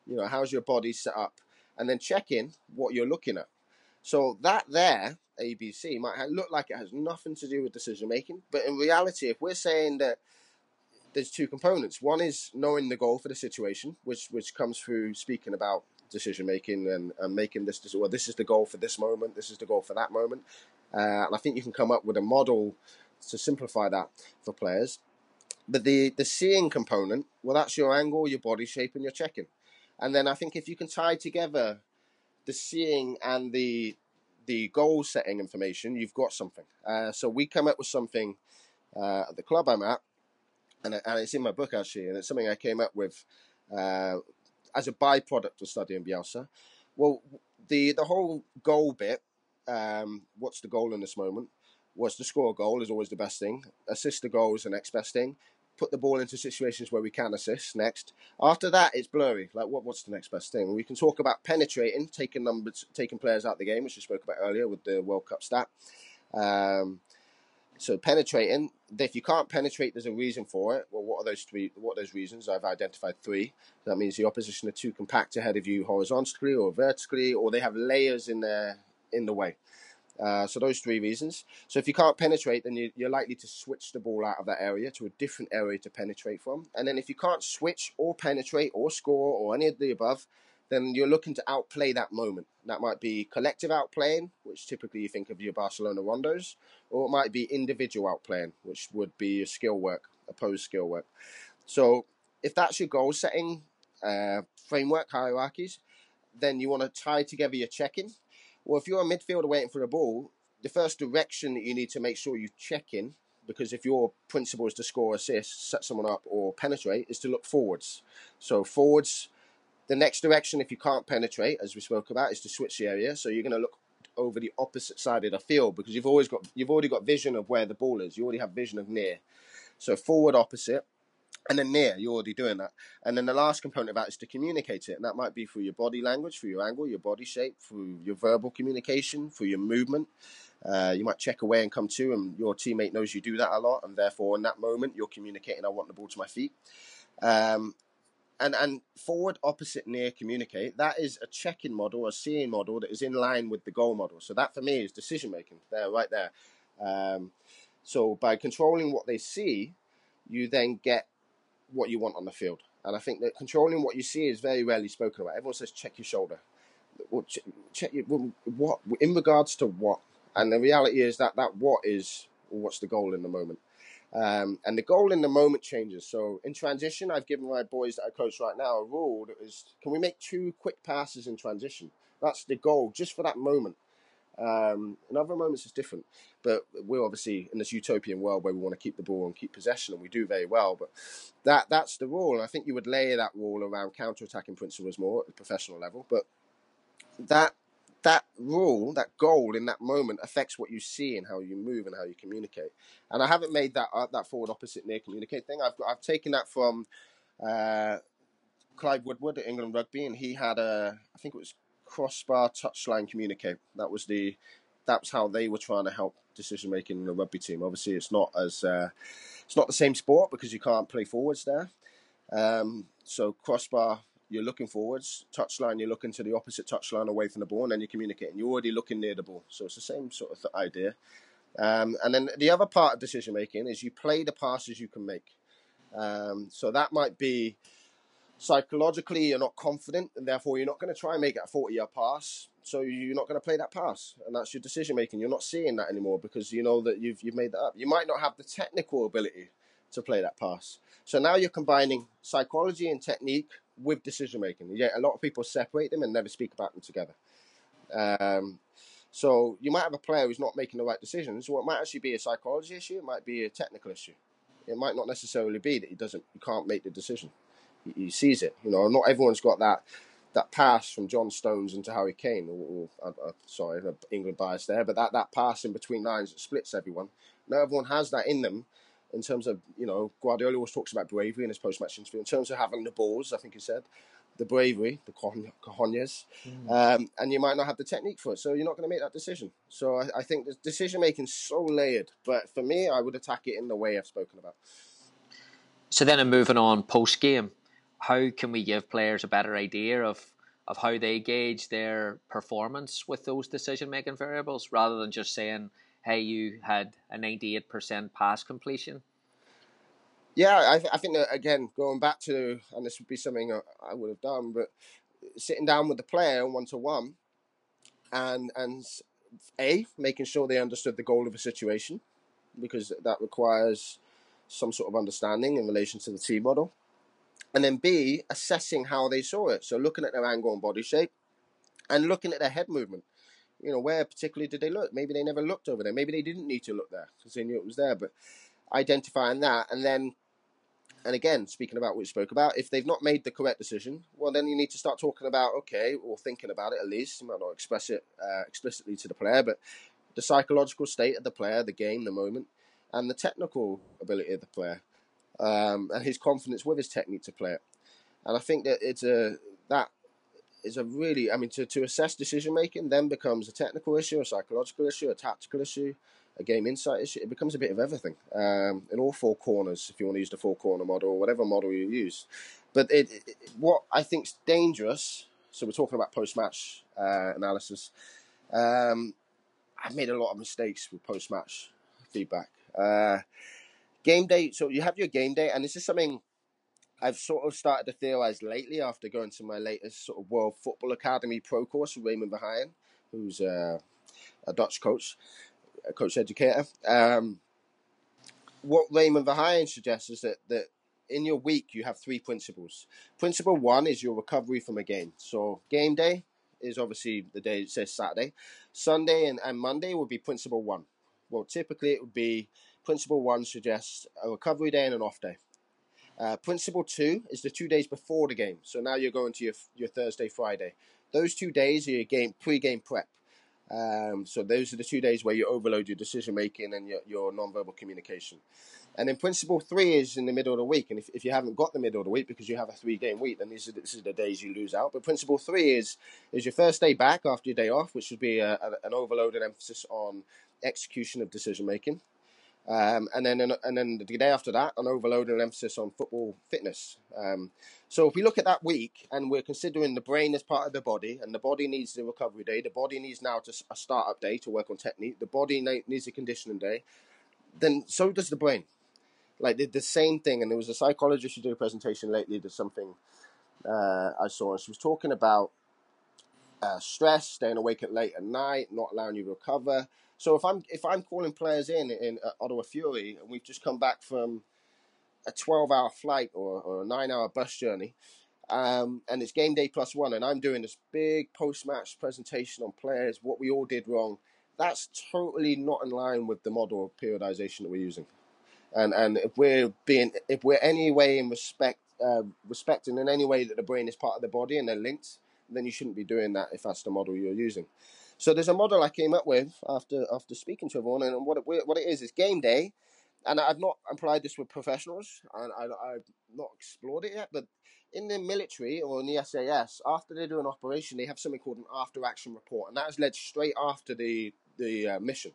B: You know, how's your body set up, and then checking what you're looking at. So that there, ABC, might look like it has nothing to do with decision making, but in reality, if we're saying that there's two components, one is knowing the goal for the situation, which which comes through speaking about decision making and, and making this well, this is the goal for this moment, this is the goal for that moment, uh, and I think you can come up with a model to simplify that for players. But the the seeing component, well, that's your angle, your body shape, and your checking. And then I think if you can tie together the seeing and the the goal setting information, you've got something. Uh, so we come up with something uh, at the club I'm at, and, and it's in my book actually, and it's something I came up with uh, as a byproduct of studying Bielsa. Well, the the whole goal bit, um, what's the goal in this moment? Was to score a goal is always the best thing. Assist the goal is the next best thing. Put the ball into situations where we can assist next. After that, it's blurry. Like what? What's the next best thing? We can talk about penetrating, taking numbers, taking players out of the game, which we spoke about earlier with the World Cup stat. Um, so penetrating, if you can't penetrate, there's a reason for it. Well, what are those three? What are those reasons? I've identified three. That means the opposition are too compact ahead of you horizontally or vertically, or they have layers in their in the way. Uh, so those three reasons. So if you can't penetrate, then you, you're likely to switch the ball out of that area to a different area to penetrate from. And then if you can't switch or penetrate or score or any of the above, then you're looking to outplay that moment. That might be collective outplaying, which typically you think of your Barcelona rondos, or it might be individual outplaying, which would be your skill work, opposed skill work. So if that's your goal setting uh, framework hierarchies, then you want to tie together your checking. Well, if you're a midfielder waiting for the ball, the first direction that you need to make sure you check in, because if your principle is to score assists, set someone up, or penetrate, is to look forwards. So forwards the next direction, if you can't penetrate, as we spoke about, is to switch the area. So you're going to look over the opposite side of the field because you've always got you've already got vision of where the ball is. You already have vision of near. So forward opposite, and then near. You're already doing that. And then the last component of that is to communicate it, and that might be through your body language, through your angle, your body shape, through your verbal communication, through your movement. Uh, you might check away and come to, and your teammate knows you do that a lot, and therefore in that moment you're communicating, "I want the ball to my feet." Um, and and forward opposite near communicate that is a check-in model a seeing model that is in line with the goal model so that for me is decision making there right there um, so by controlling what they see you then get what you want on the field and i think that controlling what you see is very rarely spoken about everyone says check your shoulder well, check, check your, what in regards to what and the reality is that that what is what's the goal in the moment um, and the goal in the moment changes. So in transition, I've given my boys that I coach right now a rule that is can we make two quick passes in transition? That's the goal just for that moment. Um, in other moments, it's different. But we're obviously in this utopian world where we want to keep the ball and keep possession, and we do very well. But that that's the rule. And I think you would layer that rule around counter attacking principles more at the professional level. But that that rule, that goal in that moment affects what you see and how you move and how you communicate. And I haven't made that uh, that forward opposite near communicate thing. I've I've taken that from uh, Clive Woodward at England Rugby, and he had a I think it was crossbar touchline communicate. That was the that's how they were trying to help decision making in the rugby team. Obviously, it's not as uh, it's not the same sport because you can't play forwards there. Um, so crossbar you're looking forwards, touchline, you're looking to the opposite touchline away from the ball, and then you're communicating. You're already looking near the ball. So it's the same sort of idea. Um, and then the other part of decision making is you play the passes you can make. Um, so that might be psychologically you're not confident, and therefore you're not going to try and make a 40 yard pass. So you're not going to play that pass, and that's your decision making. You're not seeing that anymore because you know that you've you've made that up. You might not have the technical ability to play that pass. So now you're combining psychology and technique with decision making. Yeah, a lot of people separate them and never speak about them together. Um, so you might have a player who's not making the right decisions. Well, it might actually be a psychology issue. It might be a technical issue. It might not necessarily be that he doesn't, he can't make the decision. He, he sees it. You know, not everyone's got that that pass from John Stones into Harry Kane. Or, or uh, sorry, England bias there, but that that pass in between lines that splits everyone. Not everyone has that in them in terms of, you know, Guardiola always talks about bravery in his post match interview. In terms of having the balls, I think he said, the bravery, the cojones, mm. um, and you might not have the technique for it, so you're not going to make that decision. So I, I think the decision making is so layered, but for me, I would attack it in the way I've spoken about.
A: So then, I'm moving on post game. How can we give players a better idea of of how they gauge their performance with those decision making variables, rather than just saying hey, you had a 98% pass completion?
B: Yeah, I, th- I think that again, going back to, and this would be something I would have done, but sitting down with the player one to one, and and a making sure they understood the goal of a situation, because that requires some sort of understanding in relation to the team model. And then B, assessing how they saw it. So looking at their angle and body shape, and looking at their head movement. You know, where particularly did they look? Maybe they never looked over there. Maybe they didn't need to look there because they knew it was there. But identifying that, and then, and again, speaking about what we spoke about, if they've not made the correct decision, well, then you need to start talking about okay, or thinking about it at least. You might not express it uh, explicitly to the player, but the psychological state of the player, the game, the moment, and the technical ability of the player, um, and his confidence with his technique to play it. And I think that it's a that is a really, I mean, to, to assess decision making then becomes a technical issue, a psychological issue, a tactical issue, a game insight issue. It becomes a bit of everything um, in all four corners, if you want to use the four corner model or whatever model you use. But it, it, what I think is dangerous, so we're talking about post match uh, analysis. Um, I've made a lot of mistakes with post match feedback. Uh, game day, so you have your game day, and this is something I've sort of started to theorize lately after going to my latest sort of World Football Academy pro course with Raymond Verheijen, who's uh, a Dutch coach, a coach educator. Um, what Raymond Verheijen suggests is that, that in your week you have three principles. Principle one is your recovery from a game. So game day is obviously the day it says Saturday. Sunday and, and Monday would be principle one. Well, typically it would be principle one suggests a recovery day and an off day. Uh, principle two is the two days before the game. So now you're going to your your Thursday, Friday. Those two days are your game pre-game prep. Um, so those are the two days where you overload your decision making and your, your non-verbal communication. And then principle three is in the middle of the week. And if, if you haven't got the middle of the week because you have a three game week, then these are, the days you lose out. But principle three is is your first day back after your day off, which would be a, a, an overloaded emphasis on execution of decision making. Um, and then and then the day after that, an overload and emphasis on football fitness. Um, so if we look at that week and we're considering the brain as part of the body, and the body needs the recovery day, the body needs now to a startup day to work on technique, the body needs a conditioning day, then so does the brain. Like the, the same thing. And there was a psychologist who did a presentation lately. Did something uh, I saw, and she was talking about uh, stress, staying awake at late at night, not allowing you to recover. So if I'm if I'm calling players in in uh, Ottawa Fury and we've just come back from a 12 hour flight or, or a nine hour bus journey, um, and it's game day plus one, and I'm doing this big post match presentation on players, what we all did wrong. That's totally not in line with the model of periodization that we're using. And and if we're being if we're any way in respect uh, respecting in any way that the brain is part of the body and they're linked, then you shouldn't be doing that if that's the model you're using. So there's a model I came up with after after speaking to everyone, and what it, what it is is game day, and I've not applied this with professionals, and I, I've not explored it yet. But in the military or in the SAS, after they do an operation, they have something called an after action report, and that is led straight after the the uh, mission,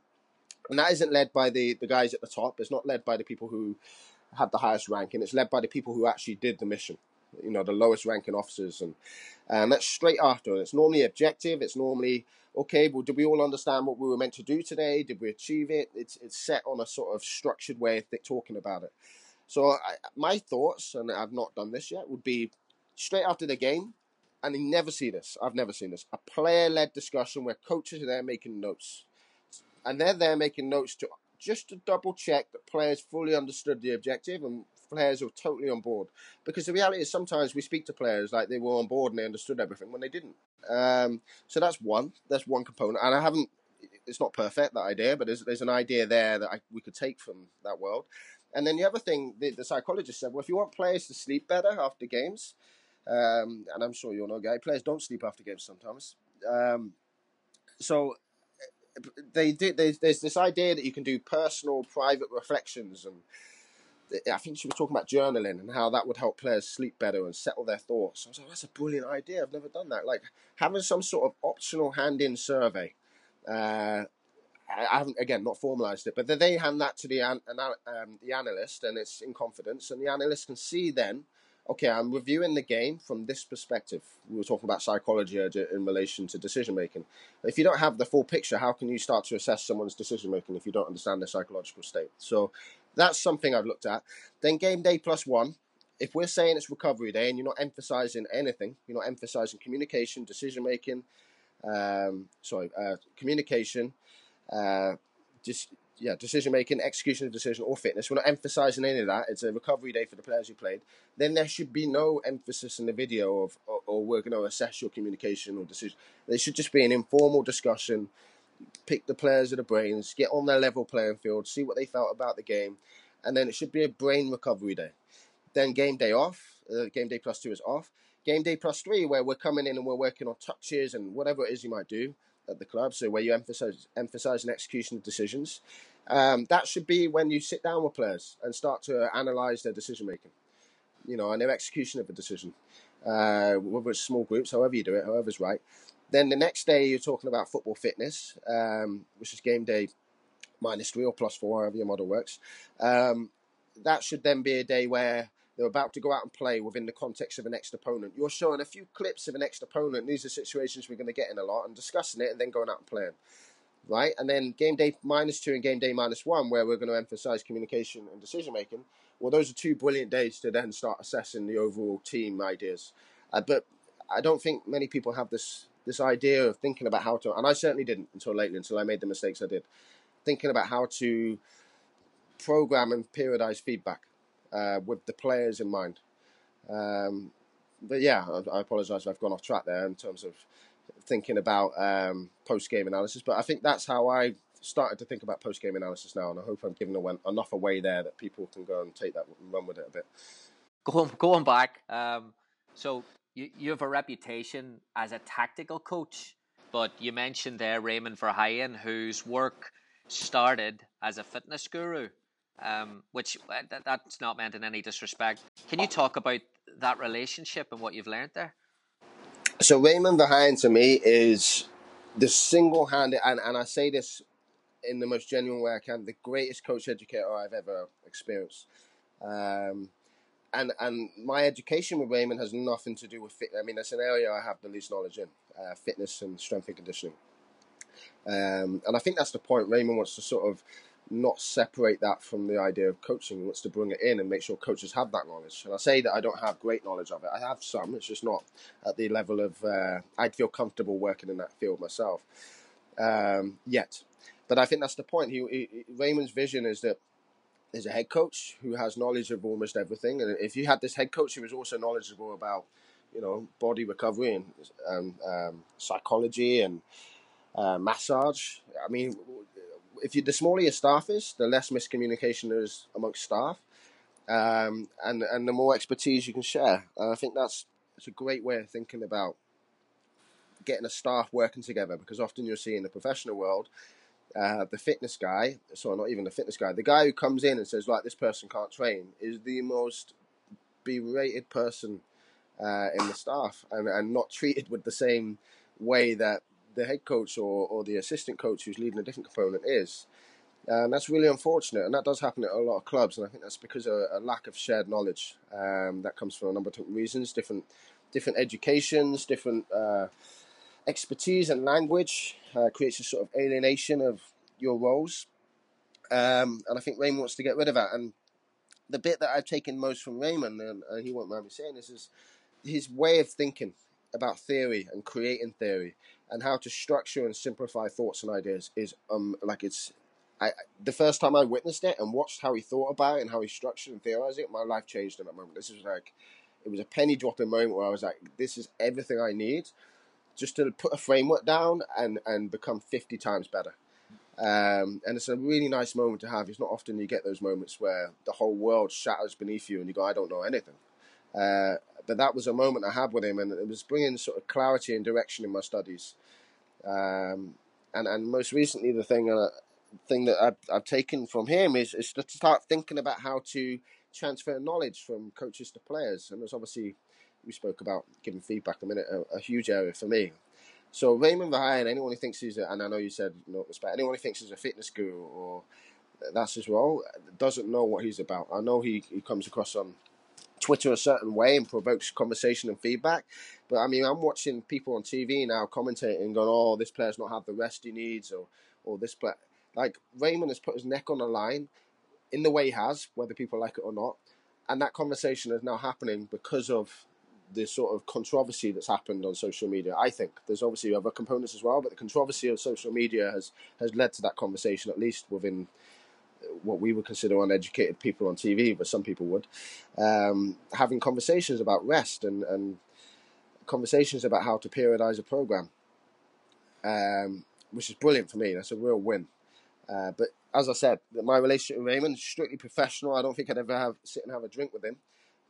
B: and that isn't led by the the guys at the top. It's not led by the people who had the highest ranking. It's led by the people who actually did the mission you know the lowest ranking officers and and that's straight after it's normally objective it's normally okay, well, did we all understand what we were meant to do today? Did we achieve it? It's it's set on a sort of structured way of talking about it. So I, my thoughts, and I've not done this yet, would be straight after the game, and you never see this. I've never seen this. A player-led discussion where coaches are there making notes, and they're there making notes to just to double check that players fully understood the objective and players are totally on board. Because the reality is sometimes we speak to players like they were on board and they understood everything when they didn't. Um, so that's one. That's one component. And I haven't. It's not perfect that idea, but there's there's an idea there that I, we could take from that world. And then the other thing, the, the psychologist said, well, if you want players to sleep better after games, um, and I'm sure you all know, guy players don't sleep after games sometimes. Um, so they did. There's, there's this idea that you can do personal, private reflections and I think she was talking about journaling and how that would help players sleep better and settle their thoughts. I was like, that's a brilliant idea. I've never done that. Like having some sort of optional hand-in survey. Uh, I haven't again not formalised it, but they hand that to the an, um, the analyst, and it's in confidence, and the analyst can see then. Okay, I'm reviewing the game from this perspective. We were talking about psychology in relation to decision making. If you don't have the full picture, how can you start to assess someone's decision making if you don't understand their psychological state? So that's something I've looked at. Then game day plus one. If we're saying it's recovery day and you're not emphasizing anything, you're not emphasizing communication, decision making, um, sorry, uh, communication, uh, just yeah, decision making, execution of decision, or fitness. We're not emphasizing any of that. It's a recovery day for the players who played. Then there should be no emphasis in the video of, or, or we're going to assess your communication or decision. There should just be an informal discussion. Pick the players of the brains, get on their level playing field, see what they felt about the game, and then it should be a brain recovery day. Then game day off. Uh, game day plus two is off. Game day plus three, where we're coming in and we're working on touches and whatever it is you might do at the club. So where you emphasize emphasize an execution of decisions. Um, that should be when you sit down with players and start to analyze their decision making. You know, and their execution of the decision. Uh, whether it's small groups, however you do it, however's right. Then the next day you're talking about football fitness, um, which is game day minus three or plus four, however your model works. Um, that should then be a day where they're about to go out and play within the context of an next opponent. You're showing a few clips of an next opponent. These are situations we're going to get in a lot and discussing it and then going out and playing. Right? And then game day minus two and game day minus one, where we're going to emphasize communication and decision making. Well, those are two brilliant days to then start assessing the overall team ideas. Uh, but I don't think many people have this this idea of thinking about how to, and I certainly didn't until lately, until I made the mistakes I did, thinking about how to program and periodize feedback uh, with the players in mind. Um, but yeah, I, I apologise if I've gone off track there in terms of thinking about um, post game analysis. But I think that's how I started to think about post game analysis now, and I hope I'm giving enough away there that people can go and take that and run with it a bit.
A: Go on, go on back, um, so you you have a reputation as a tactical coach, but you mentioned there Raymond Verheijen, whose work started as a fitness guru um, which uh, that, that's not meant in any disrespect. Can you talk about that relationship and what you've learned there?
B: So Raymond Verheijen to me is the single-handed, and, and I say this in the most genuine way I can, the greatest coach educator I've ever experienced. Um, and and my education with Raymond has nothing to do with fit. I mean, that's an area I have the least knowledge in, uh, fitness and strength and conditioning. Um, and I think that's the point. Raymond wants to sort of not separate that from the idea of coaching. He wants to bring it in and make sure coaches have that knowledge. And I say that I don't have great knowledge of it. I have some. It's just not at the level of uh, I'd feel comfortable working in that field myself um, yet. But I think that's the point. He, he, Raymond's vision is that there's a head coach who has knowledge of almost everything. And if you had this head coach who was also knowledgeable about, you know, body recovery and um, um, psychology and uh, massage, I mean, if you the smaller your staff is, the less miscommunication there is amongst staff, um, and and the more expertise you can share. And I think that's it's a great way of thinking about getting a staff working together because often you'll see in the professional world. Uh, the fitness guy, sorry, not even the fitness guy, the guy who comes in and says, like, this person can't train, is the most berated person uh, in the staff and, and not treated with the same way that the head coach or, or the assistant coach who's leading a different component is. And that's really unfortunate, and that does happen at a lot of clubs, and I think that's because of a lack of shared knowledge um, that comes from a number of different reasons, different different educations, different uh, expertise and language uh, creates a sort of alienation of your roles, um, and I think Raymond wants to get rid of that. And the bit that I've taken most from Raymond, and, and he won't mind me saying this, is his way of thinking about theory and creating theory and how to structure and simplify thoughts and ideas is um like it's I the first time I witnessed it and watched how he thought about it and how he structured and theorized it, my life changed in that moment. This was like it was a penny dropping moment where I was like, this is everything I need just to put a framework down and and become fifty times better. Um, and it's a really nice moment to have. It's not often you get those moments where the whole world shatters beneath you and you go, I don't know anything. Uh, but that was a moment I had with him, and it was bringing sort of clarity and direction in my studies. Um, and and most recently, the thing uh, thing that I've, I've taken from him is is to start thinking about how to transfer knowledge from coaches to players. And there's obviously we spoke about giving feedback a minute, a, a huge area for me. So Raymond Verheijen, anyone who thinks he's a, and I know you said no respect, anyone who thinks he's a fitness guru or that's his role doesn't know what he's about. I know he, he comes across on Twitter a certain way and provokes conversation and feedback. But I mean, I'm watching people on TV now commentating, going, "Oh, this player's not had the rest he needs," or "or this player." Like Raymond has put his neck on the line in the way he has, whether people like it or not, and that conversation is now happening because of the sort of controversy that's happened on social media. I think there's obviously other components as well, but the controversy of social media has has led to that conversation, at least within what we would consider uneducated people on TV, but some people would, um, having conversations about rest and, and conversations about how to periodize a program, um, which is brilliant for me. That's a real win. Uh, but as I said, my relationship with Raymond is strictly professional. I don't think I'd ever have sit and have a drink with him.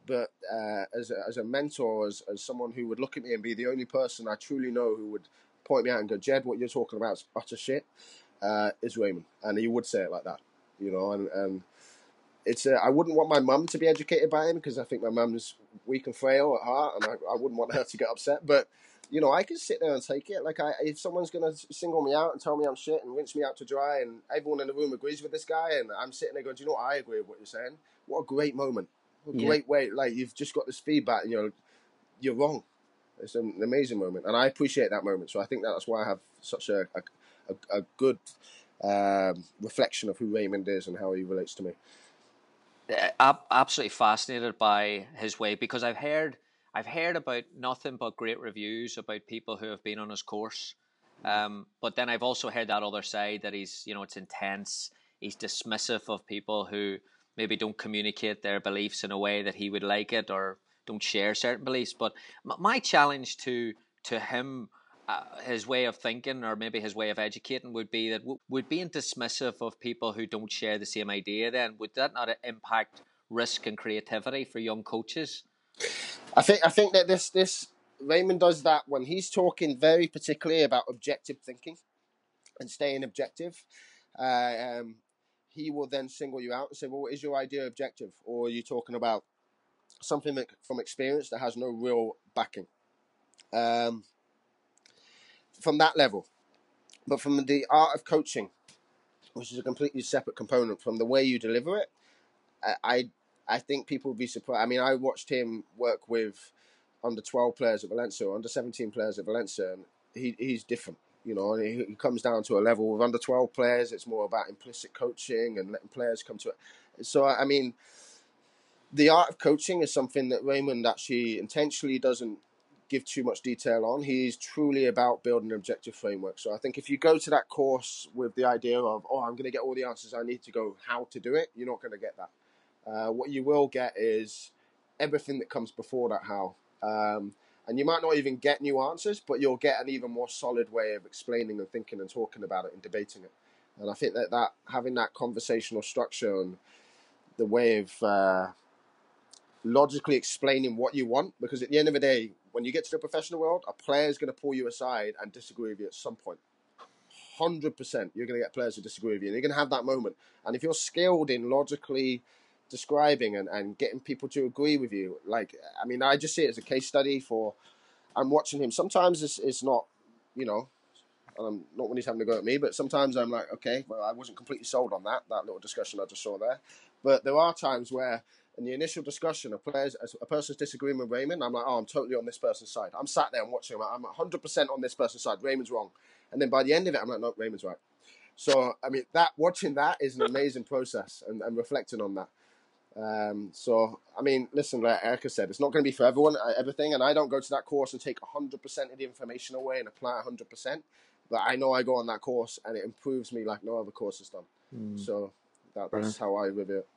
B: But uh, as, a, as a mentor, as, as someone who would look at me and be the only person I truly know who would point me out and go, Jed, what you're talking about is utter shit, uh, is Raymond. And he would say it like that you know, and, and it's uh, I wouldn't want my mum to be educated by him because I think my mum's weak and frail at heart, and I, I wouldn't want her to get upset. But you know, I can sit there and take it. Like, I, if someone's gonna single me out and tell me I'm shit and rinse me out to dry, and everyone in the room agrees with this guy, and I'm sitting there going, "Do you know what? I agree with what you're saying. What a great moment!
C: Yeah.
B: great way! Like, you've just got this feedback, and you're you're wrong. It's an amazing moment, and I appreciate that moment. So I think that's why I have such a a, a, good um, reflection of who Raymond is and how he relates to me.
A: Uh, ab- absolutely fascinated by his way because I've heard I've heard about nothing but great reviews about people who have been on his course. Um, but then I've also heard that other side that he's you know it's intense. He's dismissive of people who maybe don't communicate their beliefs in a way that he would like it or don't share certain beliefs. But my challenge to to him uh, his way of thinking or maybe his way of educating would be that w- would being dismissive of people who don't share the same idea then would that not impact risk and creativity for young coaches
B: I think I think that this this Raymond does that when he's talking very particularly about objective thinking and staying objective. Uh, um, he will then single you out and say, "Well, what is your idea objective?" Or are you talking about something that, from experience that has no real backing? Um, from that level, but from the art of coaching, which is a completely separate component from the way you deliver it, I I, think people would be surprised. I mean, I watched him work with under twelve players at Valencia, under seventeen players at Valencia, and he he's different. You know, he, he comes down to a level with under twelve players. It's more about implicit coaching and letting players come to it. So I mean, the art of coaching is something that Raymond actually intentionally doesn't give too much detail on. He's truly about building an objective framework. So I think if you go to that course with the idea of, oh, I'm going to get all the answers I need to go how to do it, you're not going to get that. Uh, what you will get is everything that comes before that how. Um, and you might not even get new answers, but you'll get an even more solid way of explaining and thinking and talking about it and debating it. And I think that, that having that conversational structure and the way of uh, logically explaining what you want, because at the end of the day, when you get to the professional world, a player is going to pull you aside and disagree with you at some point. Hundred percent, you're going to get players who disagree with you, and you're going to have that moment. And if you're skilled in logically describing and, and getting people to agree with you, like I mean, I just see it as a case study for. I'm watching him. Sometimes it's, it's not, you know, um, not when he's having to go at me, but sometimes I'm like, okay, well, I wasn't completely sold on that that little discussion I just saw there. But there are times where in the initial discussion, a player's a person's disagreeing with Raymond. I'm like, oh, I'm totally on this person's side. I'm sat there and watching him. I'm 100 percent on this person's side. Raymond's wrong, and then by the end of it, I'm like, no, Raymond's right. So I mean, that watching that is an amazing process, and, and reflecting on that. Um, so I mean, listen, like Erica said, it's not going to be for everyone uh, everything, and I don't go to that course and take 100 percent of the information away and apply 100 percent. But I know I go on that course, and it improves me like no other course has done. So that, that's how I review it.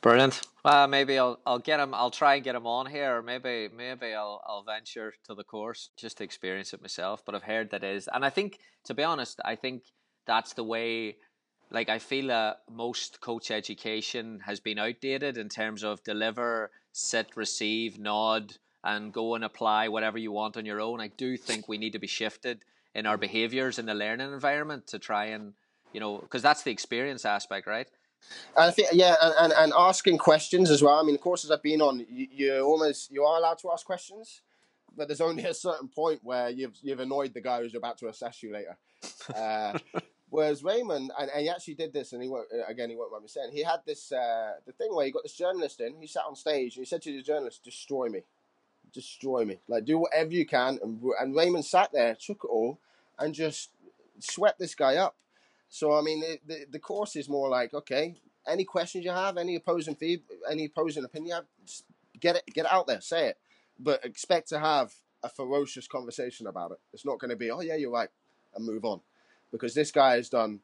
A: brilliant well maybe I'll I'll get him I'll try and get him on here or maybe maybe I'll I'll venture to the course just to experience it myself but I've heard that is and I think to be honest I think that's the way like I feel uh, most coach education has been outdated in terms of deliver, sit, receive, nod, and go and apply whatever you want on your own. I do think we need to be shifted in our behaviors in the learning environment to try and you know because that's the experience aspect, right?
B: I think yeah, and, and, and asking questions as well. I mean, the courses I've been on, you, you're almost you are allowed to ask questions, but there's only a certain point where you've you've annoyed the guy who's about to assess you later. Uh, whereas Raymond, and, and he actually did this, and he won't again he won't mind me saying he had this uh, the thing where he got this journalist in. He sat on stage and he said to the journalist, "Destroy me, destroy me, like do whatever you can." And and Raymond sat there, took it all, and just swept this guy up. So I mean, it, the the course is more like okay, any questions you have, any opposing feed, any opposing opinion, you have, get it get it out there, say it. but expect to have a ferocious conversation about it. It's not going to be, oh yeah, you're right, and move on, because this guy has done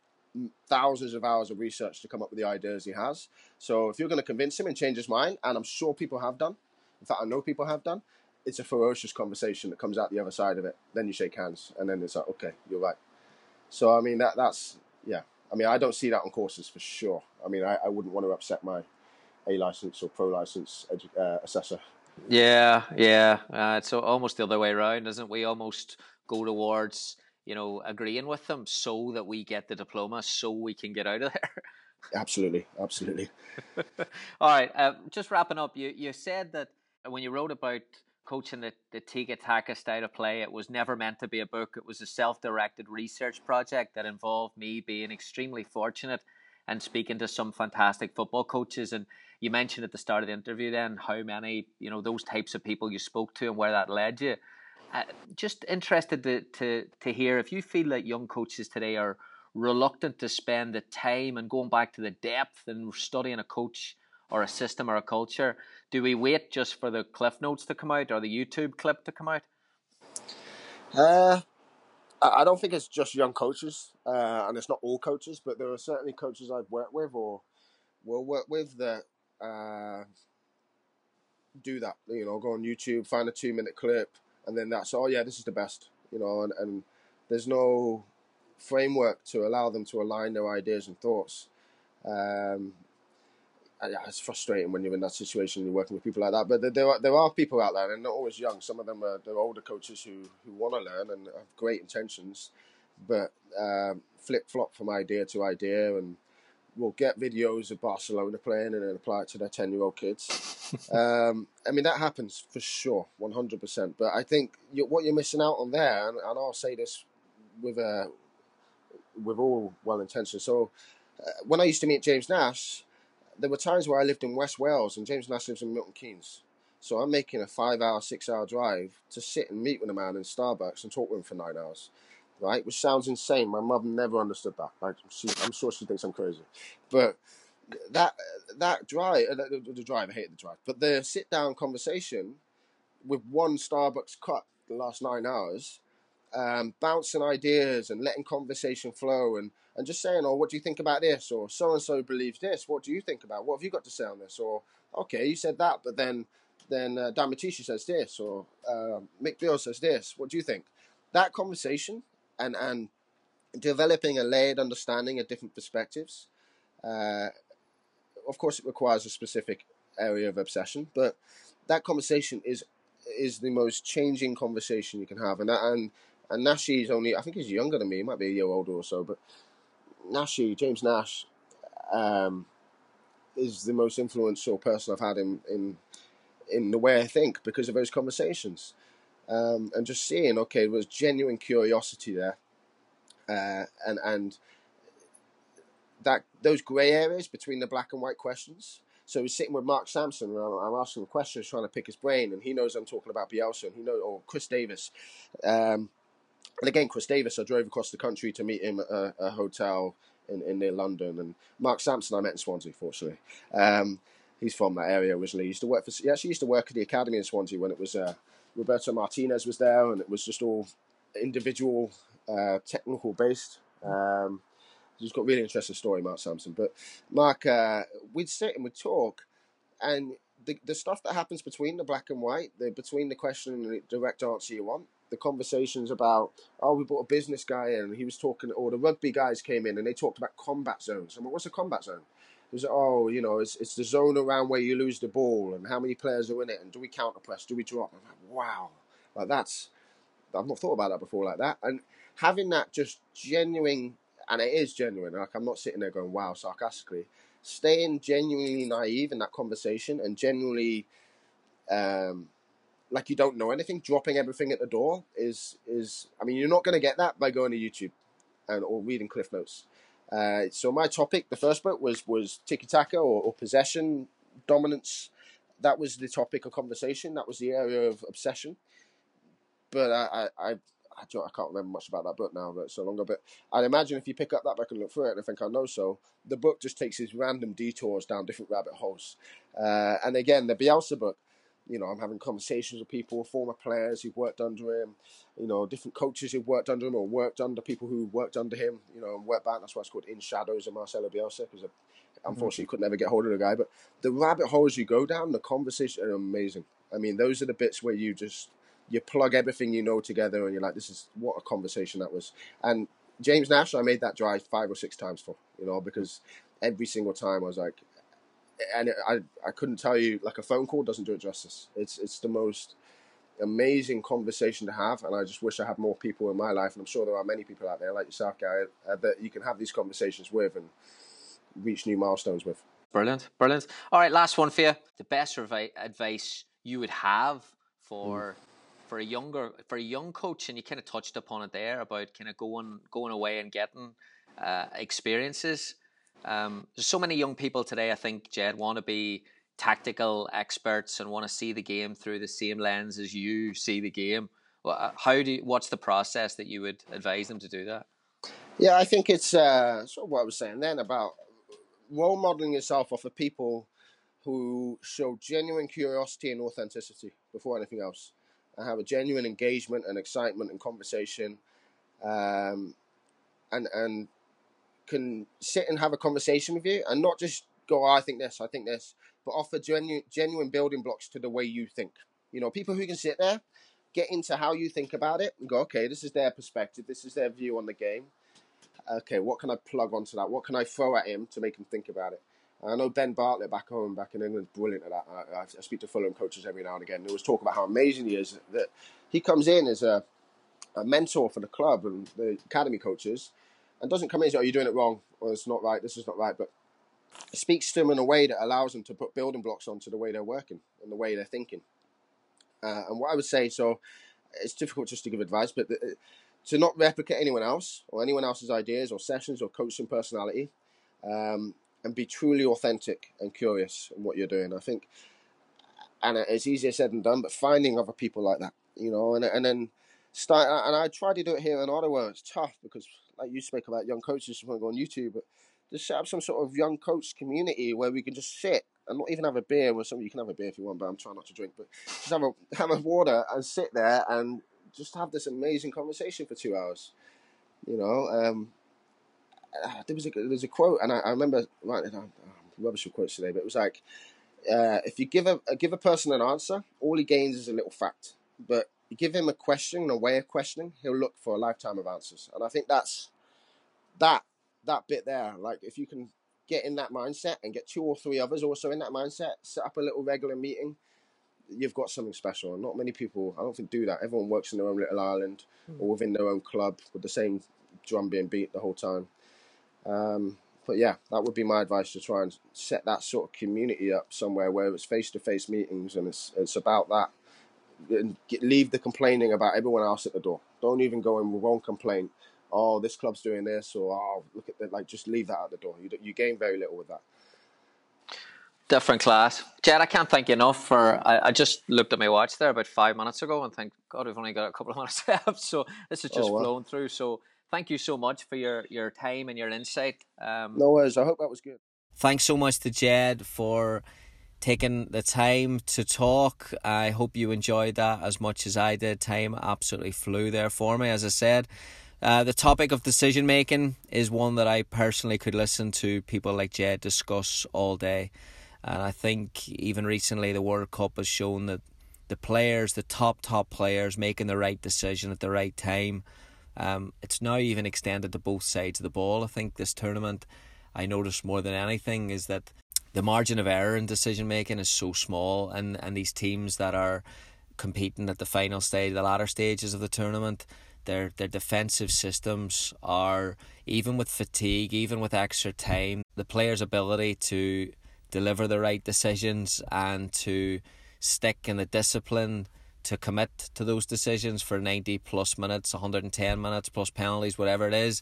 B: thousands of hours of research to come up with the ideas he has. So if you're going to convince him and change his mind, and I'm sure people have done, in fact, I know people have done, it's a ferocious conversation that comes out the other side of it. Then you shake hands, and then it's like, okay, you're right. So I mean, that that's yeah. I mean, I don't see that on courses for sure. I mean, I, I wouldn't want to upset my A license or pro license edu- uh, assessor.
D: Yeah, yeah. Uh, it's almost the other way around, isn't it? We almost go towards you know agreeing with them so that we get the diploma, so we can get out of there.
B: Absolutely, absolutely.
D: All right. Uh, just wrapping up, you you said that when you wrote about coaching the, the Tiki Taka style of play, it was never meant to be a book. It was a self directed research project that involved me being extremely fortunate and speaking to some fantastic football coaches. And you mentioned at the start of the interview then how many, you know, those types of people you spoke to and where that led you. Uh, just interested to, to, to hear if you feel that young coaches today are reluctant to spend the time and going back to the depth and studying a coach or a system or a culture? Do we wait just for the cliff notes to come out or the YouTube clip to come out?
B: Uh, I don't think it's just young coaches, uh, and it's not all coaches, but there are certainly coaches I've worked with or will work with that uh, do that. You know, go on YouTube, find a two minute clip, and then that's oh yeah, this is the best. You know, and, and there's no framework to allow them to align their ideas and thoughts. Um, yeah, it's frustrating when you're in that situation and you're working with people like that. But there are there are people out there, and not always young. Some of them are they're older coaches who who want to learn and have great intentions, but um, flip flop from idea to idea, and will get videos of Barcelona playing and then apply it to their ten year old kids. um, I mean that happens for sure, one hundred percent. But I think you, what you're missing out on there, and, and I'll say this with a uh, with all well intentioned. So uh, when I used to meet James Nash there were times where I lived in West Wales and James Nash lives in Milton Keynes. So I'm making a five hour, six hour drive to sit and meet with a man in Starbucks and talk with him for nine hours. Right? Which sounds insane. My mother never understood that. Like, she, I'm sure she thinks I'm crazy. But that that drive, uh, the, the drive, I hate the drive, but the sit down conversation with one Starbucks cup the last nine hours um, bouncing ideas and letting conversation flow and, and just saying, oh, what do you think about this? Or so and so believes this. What do you think about? What have you got to say on this? Or okay, you said that, but then then uh, Dan Micciche says this, or uh, Mick Beale says this. What do you think? That conversation and and developing a layered understanding of different perspectives. Uh, of course, it requires a specific area of obsession, but that conversation is is the most changing conversation you can have, and and and Nashi is only, I think he's younger than me. He might be a year older or so. But Nashi, James Nash, um, is the most influential person I've had in, in in the way I think because of those conversations. Um, and just seeing, okay, there was genuine curiosity there, uh, and and that those grey areas between the black and white questions. So he's sitting with Mark Sampson, and I'm, asking questions, trying to pick his brain, and he knows I'm talking about Bielsa, and he knows, or Chris Davies. Um, and again, Chris Davies, I drove across the country to meet him at a, a hotel in, in near London. And Mark Sampson, I met in Swansea, fortunately. Um, he's from that area originally. He used to work for. He actually used to work at the academy in Swansea when it was uh, Roberto Martinez was there, and it was just all individual, uh, technical based. Um, he's got a really interesting story, Mark Sampson. But Mark, uh, we'd sit and we'd talk, and the, the stuff that happens between the black and white, the between the question and the direct answer you want, the conversations about oh we brought a business guy in and he was talking or the rugby guys came in and they talked about combat zones. I mean, what's a combat zone? Oh you know it's it's the zone around where you lose the ball and how many players are in it and do we counter press? Do we drop? Like wow, like that's I've not thought about that before like that and having that just genuine and it is genuine. Like I'm not sitting there going wow sarcastically. Staying genuinely naive in that conversation and genuinely um, like you don't know anything, dropping everything at the door is is. I mean, you're not going to get that by going to YouTube and or reading Cliff Notes. Uh, so my topic, the first book was was tiki taka or, or, possession dominance. That was the topic of conversation. That was the area of obsession. But I I, I, I, I can't remember much about that book now. But so long ago. But I'd imagine if you pick up that book and look through it, and I think I know so, the book just takes these random detours down different rabbit holes. Uh, and again, the Bielsa book you know, I'm having conversations with people, former players who've worked under him, you know, different coaches who've worked under him or worked under people who worked under him, you know, and worked back. That's why it's called In Shadows of Marcelo Bielsa, because unfortunately mm-hmm. could never get hold of the guy. But the rabbit holes you go down, the conversation are amazing. I mean, those are the bits where you just you plug everything you know together, and you're like, this is what a conversation that was. And James Nash, I made that drive five or six times for, you know, because every single time I was like, and I I couldn't tell you like a phone call doesn't do it justice. It's it's the most amazing conversation to have, and I just wish I had more people in my life, and I'm sure there are many people out there like yourself, Gary, uh, that you can have these conversations with and reach new milestones with.
D: Brilliant, brilliant. All right, last one for you. The best advice you would have for. Mm. For a younger, for a young coach, and you kind of touched upon it there about kind of going going away and getting uh, experiences. Um, there's so many young people today, I think, Jed, want to be tactical experts and want to see the game through the same lens as you see the game. Uh, how do you, what's the process that you would advise them to do that?
B: Yeah, I think it's uh, sort of what I was saying then about role modeling yourself off of people who show genuine curiosity and authenticity before anything else, and have a genuine engagement and excitement and conversation, um, and and can sit and have a conversation with you and not just go, oh, I think this, I think this, but offer genuine, genuine building blocks to the way you think. You know, people who can sit there, get into how you think about it, and go, okay, this is their perspective, this is their view on the game. Okay, what can I plug onto that? What can I throw at him to make him think about it? I know Ben Bartlett back home, back in England, brilliant at that. I, I, speak to Fulham coaches every now and again. There was talk about how amazing he is. That he comes in as a, a mentor for the club and the academy coaches, and doesn't come in and say, "Oh, you're doing it wrong," or "It's not right. This is not right," but speaks to them in a way that allows them to put building blocks onto the way they're working and the way they're thinking. Uh, and what I would say, so it's difficult just to give advice, but the, to not replicate anyone else or anyone else's ideas or sessions or coaching personality, um, and be truly authentic and curious in what you're doing. I think, and it's easier said than done, but finding other people like that, you know, and and then start. And I try to do it here in Ottawa. It's tough because like you spoke about young coaches want to go on YouTube, but just set up some sort of young coach community where we can just sit and not even have a beer. Well, some you can have a beer if you want, but I'm trying not to drink. But just have a have a water and sit there and just have this amazing conversation for two hours. You know, um, uh, there was a there was a quote, and I, I remember writing down rubbish with quotes today, but it was like, uh, if you give a give a person an answer, all he gains is a little fact, but you give him a question, a way of questioning, he'll look for a lifetime of answers. And I think that's that that bit there. Like if you can get in that mindset and get two or three others also in that mindset, set up a little regular meeting, you've got something special. And not many people, I don't think, do that. Everyone works in their own little island mm. or within their own club with the same drum being beat the whole time. Um, but yeah, that would be my advice to try and set that sort of community up somewhere where it's face to face meetings and it's it's about that and get, leave the complaining about everyone else at the door. Don't even go in with one complaint. Oh, this club's doing this, or oh, look at that. Like, just leave that at the door. You you gain very little with that.
D: Different class, Jed. I can't thank you enough for. I, I just looked at my watch there about five minutes ago, and think God, we've only got a couple of minutes left. So this is just oh, well. flown through. So thank you so much for your your time and your insight.
B: Um, no worries. I hope that was good.
A: Thanks so much to Jed for taking the time to talk. I hope you enjoyed that as much as I did. Time absolutely flew there for me, as I said. Uh, the topic of decision making is one that I personally could listen to people like Jed discuss all day. And I think even recently the World Cup has shown that the players, the top, top players, making the right decision at the right time. Um, it's now even extended to both sides of the ball. I think this tournament, I noticed more than anything, is that the margin of error in decision making is so small, and, and these teams that are competing at the final stage, the latter stages of the tournament, their their defensive systems are even with fatigue, even with extra time, the player's ability to deliver the right decisions and to stick in the discipline to commit to those decisions for 90 plus minutes, 110 minutes plus penalties, whatever it is,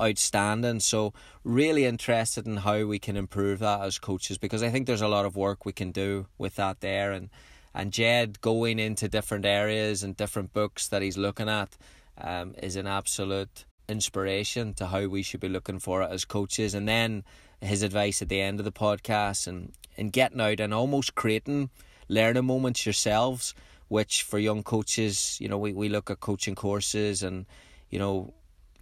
A: outstanding. So really interested in how we can improve that as coaches because I think there's a lot of work we can do with that there and and Jed going into different areas and different books that he's looking at um, is an absolute inspiration to how we should be looking for it as coaches and then his advice at the end of the podcast and and getting out and almost creating learning moments yourselves, which for young coaches, you know, we, we look at coaching courses and, you know,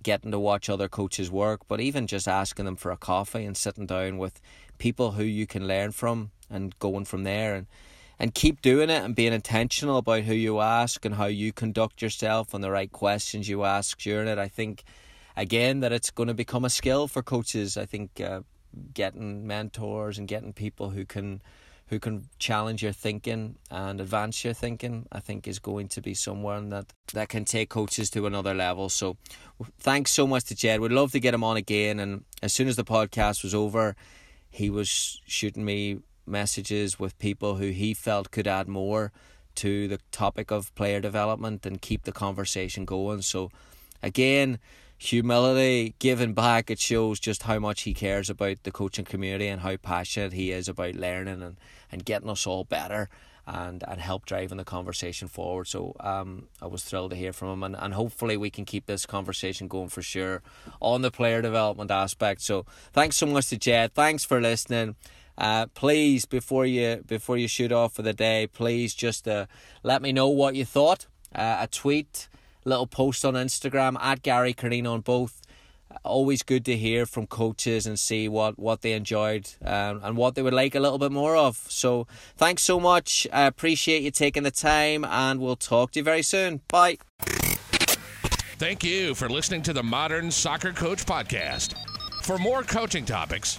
A: getting to watch other coaches work, but even just asking them for a coffee and sitting down with people who you can learn from and going from there and and keep doing it and being intentional about who you ask and how you conduct yourself and the right questions you ask during it. I think again that it's going to become a skill for coaches. I think uh, getting mentors and getting people who can who can challenge your thinking and advance your thinking, I think is going to be someone that, that can take coaches to another level. So thanks so much to Jed. We'd love to get him on again. And as soon as the podcast was over, he was shooting me messages with people who he felt could add more to the topic of player development and keep the conversation going. So again, humility, giving back, it shows just how much he cares about the coaching community and how passionate he is about learning and, and getting us all better and, and help driving the conversation forward. So um, I was thrilled to hear from him and, and hopefully we can keep this conversation going for sure on the player development aspect. So thanks so much to Jed. Thanks for listening. Uh, please before you before you shoot off for the day, please just uh, let me know what you thought. Uh, a tweet little post on Instagram at Gary Curneen on both. Always good to hear from coaches and see what, what they enjoyed um, and what they would like a little bit more of. So, thanks so much. I appreciate you taking the time, and we'll talk to you very soon. Bye.
E: Thank you for listening to the Modern Soccer Coach Podcast. For more coaching topics,